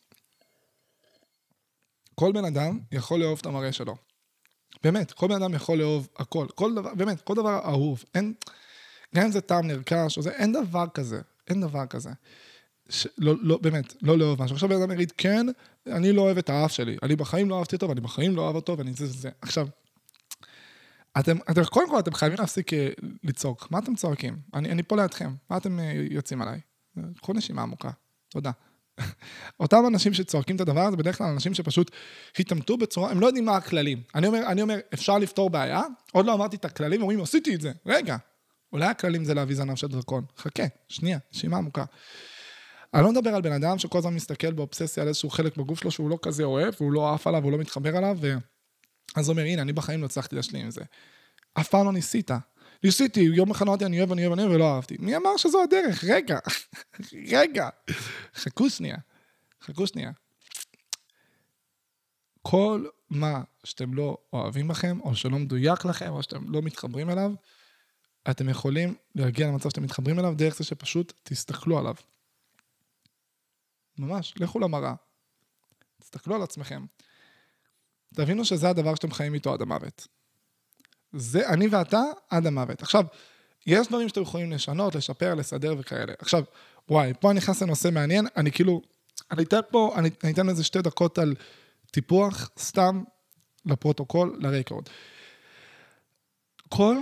כל בן אדם יכול לאהוב את המראה שלו. באמת, כל בן אדם יכול לאהוב הכל, כל דבר, באמת, כל דבר אהוב. אין, גם אם זה טעם נרכש זה, אין דבר כזה, אין דבר כזה. ש, לא, לא, באמת, לא לאהוב משהו. עכשיו בן אדם יגיד, כן, אני לא אוהב את האף שלי. אני בחיים לא אהבתי אותו, ואני בחיים לא אוהב אותו, ואני זה, זה, זה. עכשיו, אתם, אתם, קודם כל, אתם חייבים להפסיק אה, לצעוק. מה אתם צועקים? אני, אני פה לידכם. מה אתם אה, יוצאים עליי? קחו נשימה עמוקה. תודה. אותם אנשים שצועקים את הדבר הזה, בדרך כלל אנשים שפשוט התעמתו בצורה, הם לא יודעים מה הכללים. אני אומר, אני אומר, אפשר לפתור בעיה, עוד לא אמרתי את הכללים, אומרים, עשיתי את זה, רגע. אולי הכללים זה להביא זנב של דרקון. חכה, שנייה, נשימה עמוקה. אני לא מדבר על בן אדם שכל הזמן מסתכל באובססיה על איזשהו חלק בגוף שלו שהוא לא כזה אוהב, והוא לא עף עליו, והוא לא מתחבר עליו, ו... אז הוא אומר, הנה, אני בחיים לא הצלחתי להשלים עם זה. אף פעם לא ניסית. ניסיתי, יום אחד אמרתי, אני אוהב, אני אוהב, אני אוהב, ולא אהבתי. מי אמר שזו הדרך? רגע, רגע. חכו שנייה, חכו שנייה. כל מה שאתם לא אוהבים בכם, או שלא מדויק לכם, או שאתם לא מתחברים אליו, אתם יכולים להגיע למצב שאתם מתחברים אליו דרך זה שפשוט תסתכלו עליו. ממש, לכו למראה. תסתכלו על עצמכם. תבינו שזה הדבר שאתם חיים איתו עד המוות. זה אני ואתה עד המוות. עכשיו, יש דברים שאתם יכולים לשנות, לשפר, לסדר וכאלה. עכשיו, וואי, פה אני נכנס לנושא מעניין, אני כאילו, אני אתן פה, אני, אני אתן איזה שתי דקות על טיפוח, סתם, לפרוטוקול, לרקורד. כל,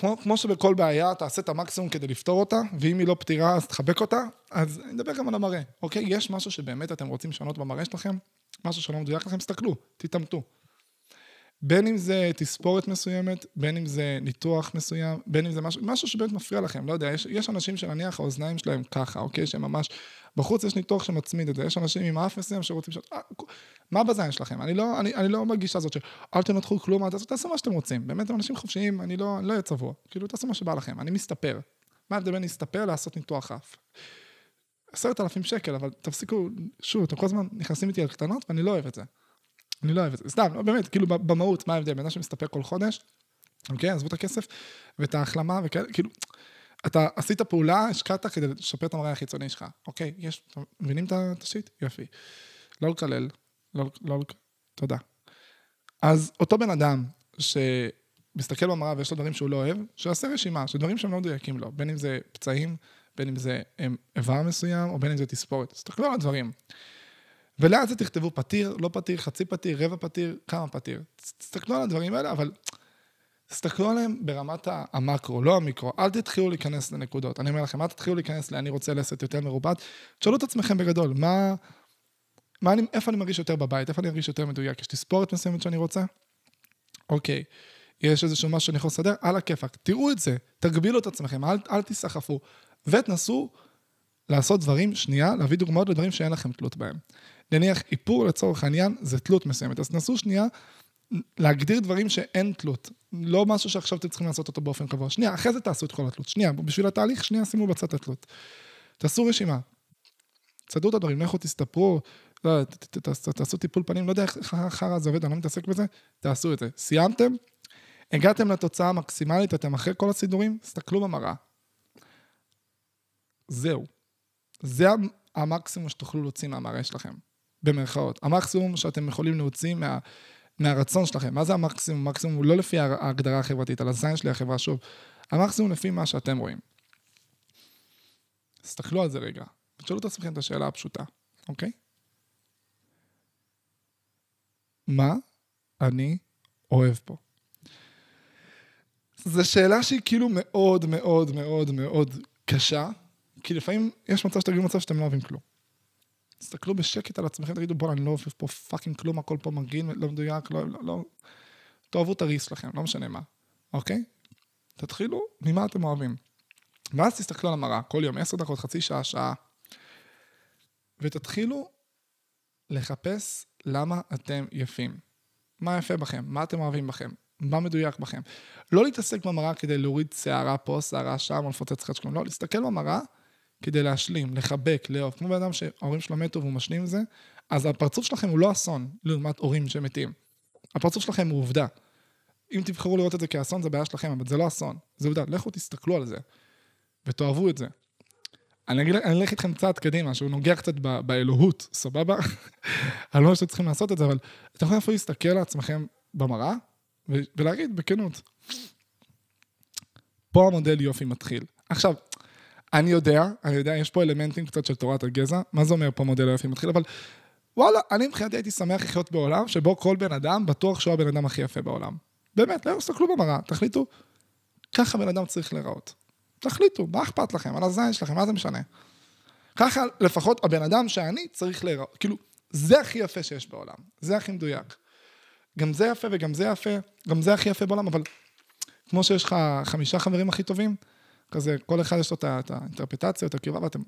כמו, כמו שבכל בעיה תעשה את המקסימום כדי לפתור אותה, ואם היא לא פתירה אז תחבק אותה, אז אני אדבר גם על המראה, אוקיי? יש משהו שבאמת אתם רוצים לשנות במראה שלכם, משהו שלא מדויק לכם, תסתכלו, תתעמתו. בין אם זה תספורת מסוימת, בין אם זה ניתוח מסוים, בין אם זה משהו, משהו שבאמת מפריע לכם, לא יודע, יש, יש אנשים שנניח האוזניים שלהם ככה, אוקיי? שהם ממש, בחוץ יש ניתוח שמצמיד את זה, יש אנשים עם אף מסוים שרוצים ש... אה, מה בזין שלכם? אני לא, אני, אני לא בגישה הזאת של אל תנתחו כלום, תעשו, מה שאתם רוצים, באמת, הם אנשים חופשיים, אני לא, לא אהיה צבוע, כאילו תעשו מה שבא לכם, אני מסתפר. מה ההבדל בין להסתפר לעשות ניתוח אף? עשרת אלפים שקל, אבל תפסיקו, שוב, אתם כל הזמן נכנסים איתי על קטנות ואני לא אוהב את זה. אני לא אוהב את זה, סתם, לא, באמת, כאילו במהות, מה ההבדל? בן אדם שמסתפק כל חודש, אוקיי, עזבו את הכסף, ואת ההחלמה, וכאלה, כאילו, אתה עשית פעולה, השקעת כדי לשפר את המראה החיצוני שלך, אוקיי, יש, מבינים את השיט? יופי. לא לקלל, לא, לא, תודה. אז אותו בן אדם שמסתכל במראה ויש לו דברים שהוא לא אוהב, שיעשה רשימה של דברים שהם לא מדויקים לו, בין אם זה פצעים, בין אם זה איבר מסוים, או בין אם זה תספורת. תסתכלו על הדברים. ולאט זה תכתבו פתיר, לא פתיר, חצי פתיר, רבע פתיר, כמה פתיר. תסתכלו על הדברים האלה, אבל תסתכלו עליהם ברמת המקרו, לא המיקרו. אל תתחילו להיכנס לנקודות. אני אומר לכם, אל תתחילו להיכנס ל"אני רוצה לסת יותר מרובד". תשאלו את עצמכם בגדול, מה... מה אני, איפה אני מרגיש יותר בבית, איפה אני מרגיש יותר מדויק, יש תספורת מסוימת שאני רוצה? אוקיי, יש איזשהו משהו שאני יכול לסדר, על הכיפאק, תראו את זה, תגבילו את עצמכם, אל, אל תיסחפו, ותנסו לעשות דברים, שנייה, להביא דוגמאות לדברים שאין לכם תלות בהם. נניח איפור לצורך העניין זה תלות מסוימת, אז תנסו שנייה להגדיר דברים שאין תלות, לא משהו שעכשיו אתם צריכים לעשות אותו באופן קבוע. שנייה, אחרי זה תעשו את כל התלות, שנייה, בשביל התהליך, שנייה שימו בצד התלות. תעשו רשימה, תסדרו את הדברים, לכו תסתפרו, לא, תעשו טיפול פנים, לא יודע איך החרא זה עובד, אני לא מתעסק בזה, תעשו את זה. סיימתם? הגעתם לתוצאה המקסימלית, אתם אחרי כל הסידורים, תסתכלו במראה. זהו. זה המקסימום שתוכלו להוציא מהמראה שלכם, במרכאות. המקסימום שאתם יכולים להוציא מה, מהרצון שלכם. מה זה המקסימום? מקסימום הוא לא לפי ההגדרה החברתית, על הזין שלי החברה, שוב. המקסימום לפי מה שאתם רואים. תסתכלו על זה רגע, ותשאלו את עצמכם את השאלה הפשוטה, אוקיי? מה אני אוהב פה? זו שאלה שהיא כאילו מאוד מאוד מאוד מאוד קשה, כי לפעמים יש מצב שתגידו מצב שאתם לא אוהבים כלום. תסתכלו בשקט על עצמכם, תגידו בואנה, אני לא אוהב פה פאקינג כלום, הכל פה מגעיל, לא מדויק, לא, לא, לא... תאהבו את הריס שלכם, לא משנה מה, אוקיי? תתחילו ממה אתם אוהבים. ואז תסתכלו על המראה, כל יום, עשר דקות, חצי שעה, שעה, ותתחילו לחפש למה אתם יפים. מה יפה בכם? מה אתם אוהבים בכם? מה מדויק בכם? לא להתעסק במראה כדי להוריד שערה פה, שערה שם, או לפוצץ חדשקום, לא, להסתכל במראה כדי להשלים, לחבק, לאהוב. כמו בן אדם שההורים שלו מתו והוא משלים עם זה, אז הפרצוף שלכם הוא לא אסון, לעומת הורים שמתים. הפרצוף שלכם הוא עובדה. אם תבחרו לראות את זה כאסון, זה בעיה שלכם, אבל זה לא אסון, זה עובדה. לכו תסתכלו על זה, ותאהבו את זה. אני, אגיד, אני אלך איתכם צעד קדימה, שהוא נוגע קצת ב, באלוהות, סבבה? אני לא חושב צריכים לעשות את זה, אבל אתם יכולים אפילו להסתכל על עצמכם במראה, ולהגיד בכנות, פה המודל יופי מתחיל. עכשיו, אני יודע, אני יודע, יש פה אלמנטים קצת של תורת הגזע, מה זה אומר פה מודל היופי מתחיל, אבל וואלה, אני מבחינתי הייתי שמח לחיות בעולם שבו כל בן אדם בטוח שהוא הבן אדם הכי יפה בעולם. באמת, לא, תסתכלו במראה, תחליטו, ככה בן אדם צריך להיראות. תחליטו, מה אכפת לכם? על הזין שלכם, מה זה משנה? ככה לפחות הבן אדם שאני צריך להיראות, כאילו, זה הכי יפה שיש בעולם, זה הכי מדויק. גם זה יפה וגם זה יפה, גם זה הכי יפה בעולם, אבל כמו שיש לך חמישה חברים הכי טובים, כזה, כל אחד יש לו את האינטרפרטציה, את הקרבה, ואתם,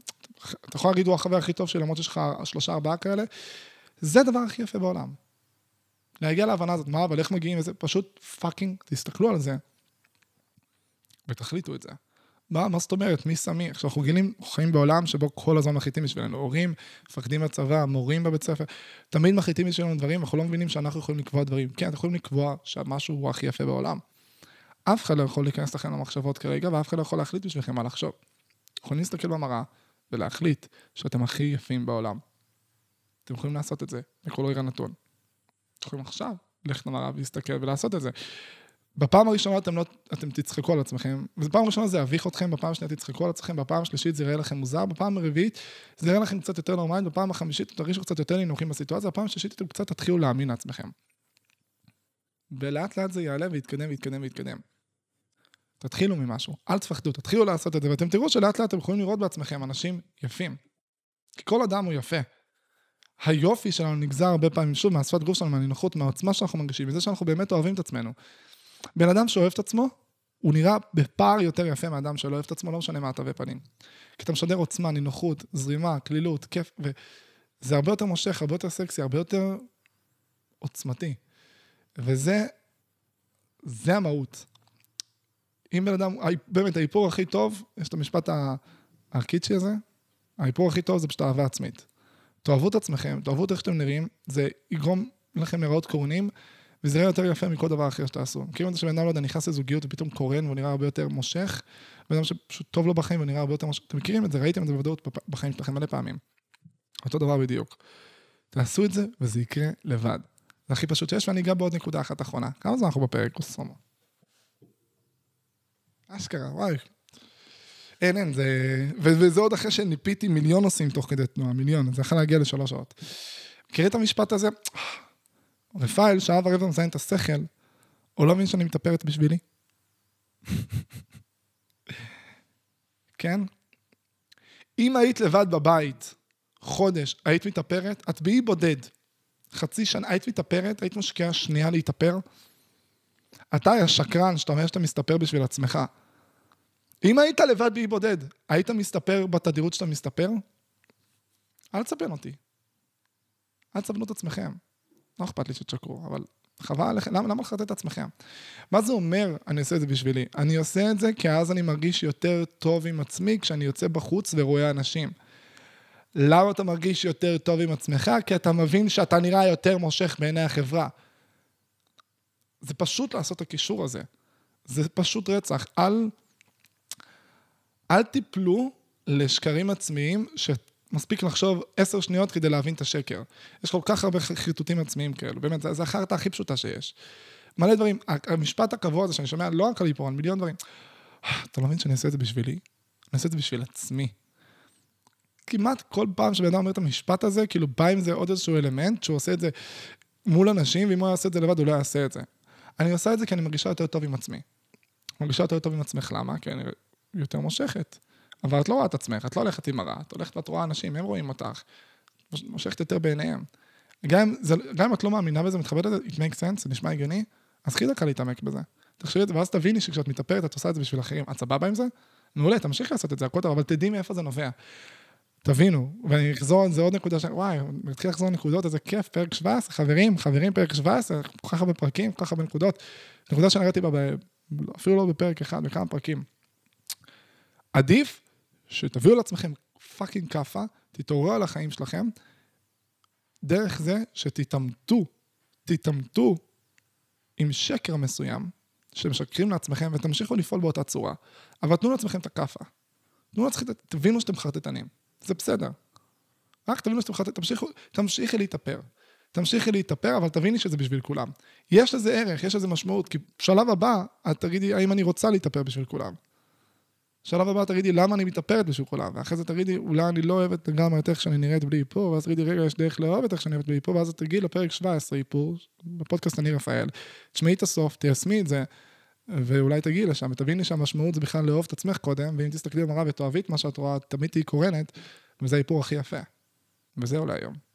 אתה יכול להגיד, הוא החבר הכי טוב שלי, למרות שיש לך שלושה, ארבעה כאלה, זה הדבר הכי יפה בעולם. להגיע להבנה הזאת, מה, אבל איך מגיעים לזה? פשוט fucking, תסתכלו על זה, ותחליטו את זה. מה, מה זאת אומרת? מי שמי? עכשיו, אנחנו רגילים, חיים בעולם שבו כל הזמן מחליטים בשבילנו. הורים, מפקדים בצבא, מורים בבית ספר, תמיד מחליטים בשבילנו דברים, אנחנו לא מבינים שאנחנו יכולים לקבוע דברים. כן, אנחנו יכולים לקבוע שמשהו הוא הכי יפה בעולם. אף אחד לא יכול להיכנס לכם למחשבות כרגע, ואף אחד לא יכול להחליט בשבילכם מה לחשוב. יכולים להסתכל במראה ולהחליט שאתם הכי יפים בעולם. אתם יכולים לעשות את זה בכל רגע נתון. אתם יכולים עכשיו ללכת למראה ולהסתכל ולעשות את זה. בפעם הראשונה אתם, לא, אתם תצחקו על עצמכם, ובפעם הראשונה זה יביך אתכם, בפעם השנייה תצחקו על עצמכם, בפעם השלישית זה יראה לכם מוזר, בפעם הרביעית זה יראה לכם קצת יותר נורמלי, בפעם החמישית אתם תרגישו קצת יותר נינוחים בסיטואציה, בפעם השלישית אתם קצת תתחילו להאמין לעצמכם. ולאט לאט זה יעלה ויתקדם ויתקדם ויתקדם. תתחילו ממשהו, אל תפחדו, תתחילו לעשות את זה, ואתם תראו שלאט לאט אתם יכולים לראות בעצמכם אנשים יפים. כי כל אדם הוא יפה. היופי שלנו נגזר הרבה פעמים, שוב, מהשפת גוף שלנו, מהנינוחות, מהעוצמה שאנחנו מרגישים, מזה שאנחנו באמת אוהבים את עצמנו. בן אדם שאוהב את עצמו, הוא נראה בפער יותר יפה מאדם שלא אוהב את עצמו, לא משנה מה תווי פנים. כי אתה משדר עוצמה, נינוחות, זרימה, קלילות, כיף, וזה הרבה יותר מושך, הרבה יותר סקסי, הרבה יותר עוצמתי. וזה, זה המהות. אם בן אדם, באמת, האיפור הכי טוב, יש את המשפט הקיצ'י הזה, האיפור הכי טוב זה פשוט אהבה עצמית. תאהבו את עצמכם, תאהבו את איך שאתם נראים, זה יגרום לכם לראות קורנים, וזה יראה יותר יפה מכל דבר אחר שתעשו. מכירים את זה שבן אדם, לא יודע, נכנס לזוגיות ופתאום קורן והוא נראה הרבה יותר מושך, בן אדם שפשוט טוב לו בחיים ונראה הרבה יותר מושך. אתם מכירים את זה, ראיתם את זה בוודאות בחיים שלכם מלא פעמים. אותו דבר בדיוק. תעשו את זה וזה יקרה לבד. זה הכי פשוט שיש, ואני אגע בעוד נקודה אחת אחרונה. כמה זמן אנחנו בפרק, קוסומו? אשכרה, וואי. אין, אין, זה... וזה עוד אחרי שניפיתי מיליון נושאים תוך כדי תנועה, מיליון, זה יכול להגיע לשלוש שעות. מכיר את המשפט הזה? רפאל, שעה ורבע מזיין את השכל, הוא לא מבין שאני מתאפרת בשבילי? כן? אם היית לבד בבית חודש, היית מתאפרת, את באי בודד. חצי שנה, היית מתאפרת, היית משקיעה שנייה להתאפר? אתה השקרן שאתה אומר שאתה מסתפר בשביל עצמך. אם היית לבד באי בודד, היית מסתפר בתדירות שאתה מסתפר? אל תספן אותי. אל תספנו את עצמכם. לא אכפת לי שתשקרו, אבל חבל עליכם, למה, למה לחרטט את עצמכם? מה זה אומר, אני עושה את זה בשבילי? אני עושה את זה כי אז אני מרגיש יותר טוב עם עצמי כשאני יוצא בחוץ ורואה אנשים. למה אתה מרגיש יותר טוב עם עצמך? כי אתה מבין שאתה נראה יותר מושך בעיני החברה. זה פשוט לעשות את הקישור הזה. זה פשוט רצח. אל, אל תיפלו לשקרים עצמיים שמספיק לחשוב עשר שניות כדי להבין את השקר. יש כל כך הרבה חיטוטים עצמיים כאלו, באמת, זה החרטא הכי פשוטה שיש. מלא דברים, המשפט הקבוע הזה שאני שומע, לא רק על היפורון, מיליון דברים. אתה לא מבין שאני אעשה את זה בשבילי? אני אעשה את זה בשביל עצמי. כמעט כל פעם שבן אדם אומר את המשפט הזה, כאילו בא עם זה עוד איזשהו אלמנט, שהוא עושה את זה מול אנשים, ואם הוא יעשה את זה לבד, הוא לא יעשה את זה. אני עושה את זה כי אני מרגישה יותר טוב עם עצמי. מרגישה יותר טוב עם עצמך, למה? כי אני יותר מושכת. אבל את לא רואה את עצמך, את לא הולכת עם מראה, את הולכת ואת רואה אנשים, הם רואים אותך. מושכת יותר בעיניהם. גם זה, גם אם את לא מאמינה בזה, מתחברת לזה, it makes sense, זה נשמע הגיוני, אז קחי דקה להתעמק בזה. תחשבי את זה, ואז תביני שכשאת מתאפרת, את עושה את זה בשביל אחרים. את סבבה עם זה? מעולה, תמשיכי לעשות את זה, הכל טוב, אבל תדעי מאיפה זה נובע. תבינו, ואני אחזור על זה עוד נקודה, ש... וואי, אני מתחיל לחזור לנקודות, איזה כיף, פרק 17, חברים, חברים, פרק 17, כל כך הרבה פרקים, כל כך הרבה נקודות. נקודה שנראיתי בה, ב... אפילו לא בפרק אחד, בכמה פרקים. עדיף שתביאו לעצמכם פאקינג כאפה, תתעוררו על החיים שלכם, דרך זה שתתעמתו, תתעמתו עם שקר מסוים, שמשקרים לעצמכם ותמשיכו לפעול באותה צורה, אבל תנו לעצמכם את הכאפה. תנו לעצמכם, תבינו שאתם חרטטנים. זה בסדר. רק תבינו שאתם חרטטנים, תמשיכו, תמשיכי להתאפר. תמשיכי להתאפר, אבל תביני שזה בשביל כולם. יש לזה ערך, יש לזה משמעות, כי בשלב הבא, את תגידי, האם אני רוצה להתאפר בשביל כולם. בשלב הבא תגידי, למה אני מתאפרת בשביל כולם? ואחרי זה תגידי, אולי אני לא אוהבת לגמרי את איך שאני נראית בלי איפור, ואז תגידי, רגע, יש דרך לאהוב את איך שאני נראית בלי איפור, ואז תגידי לפרק 17 איפור, בפודקאסט אני רפאל, תשמעי את הסוף, תיישמי את זה, ואולי תגיעי לשם, ותביני שהמשמעות זה בכלל לאהוב את עצמך קודם, ואם תסתכלי במראה ותאהבי את מה שאת רואה, תמיד תהיי קורנת, וזה האיפור הכי יפה. וזהו להיום.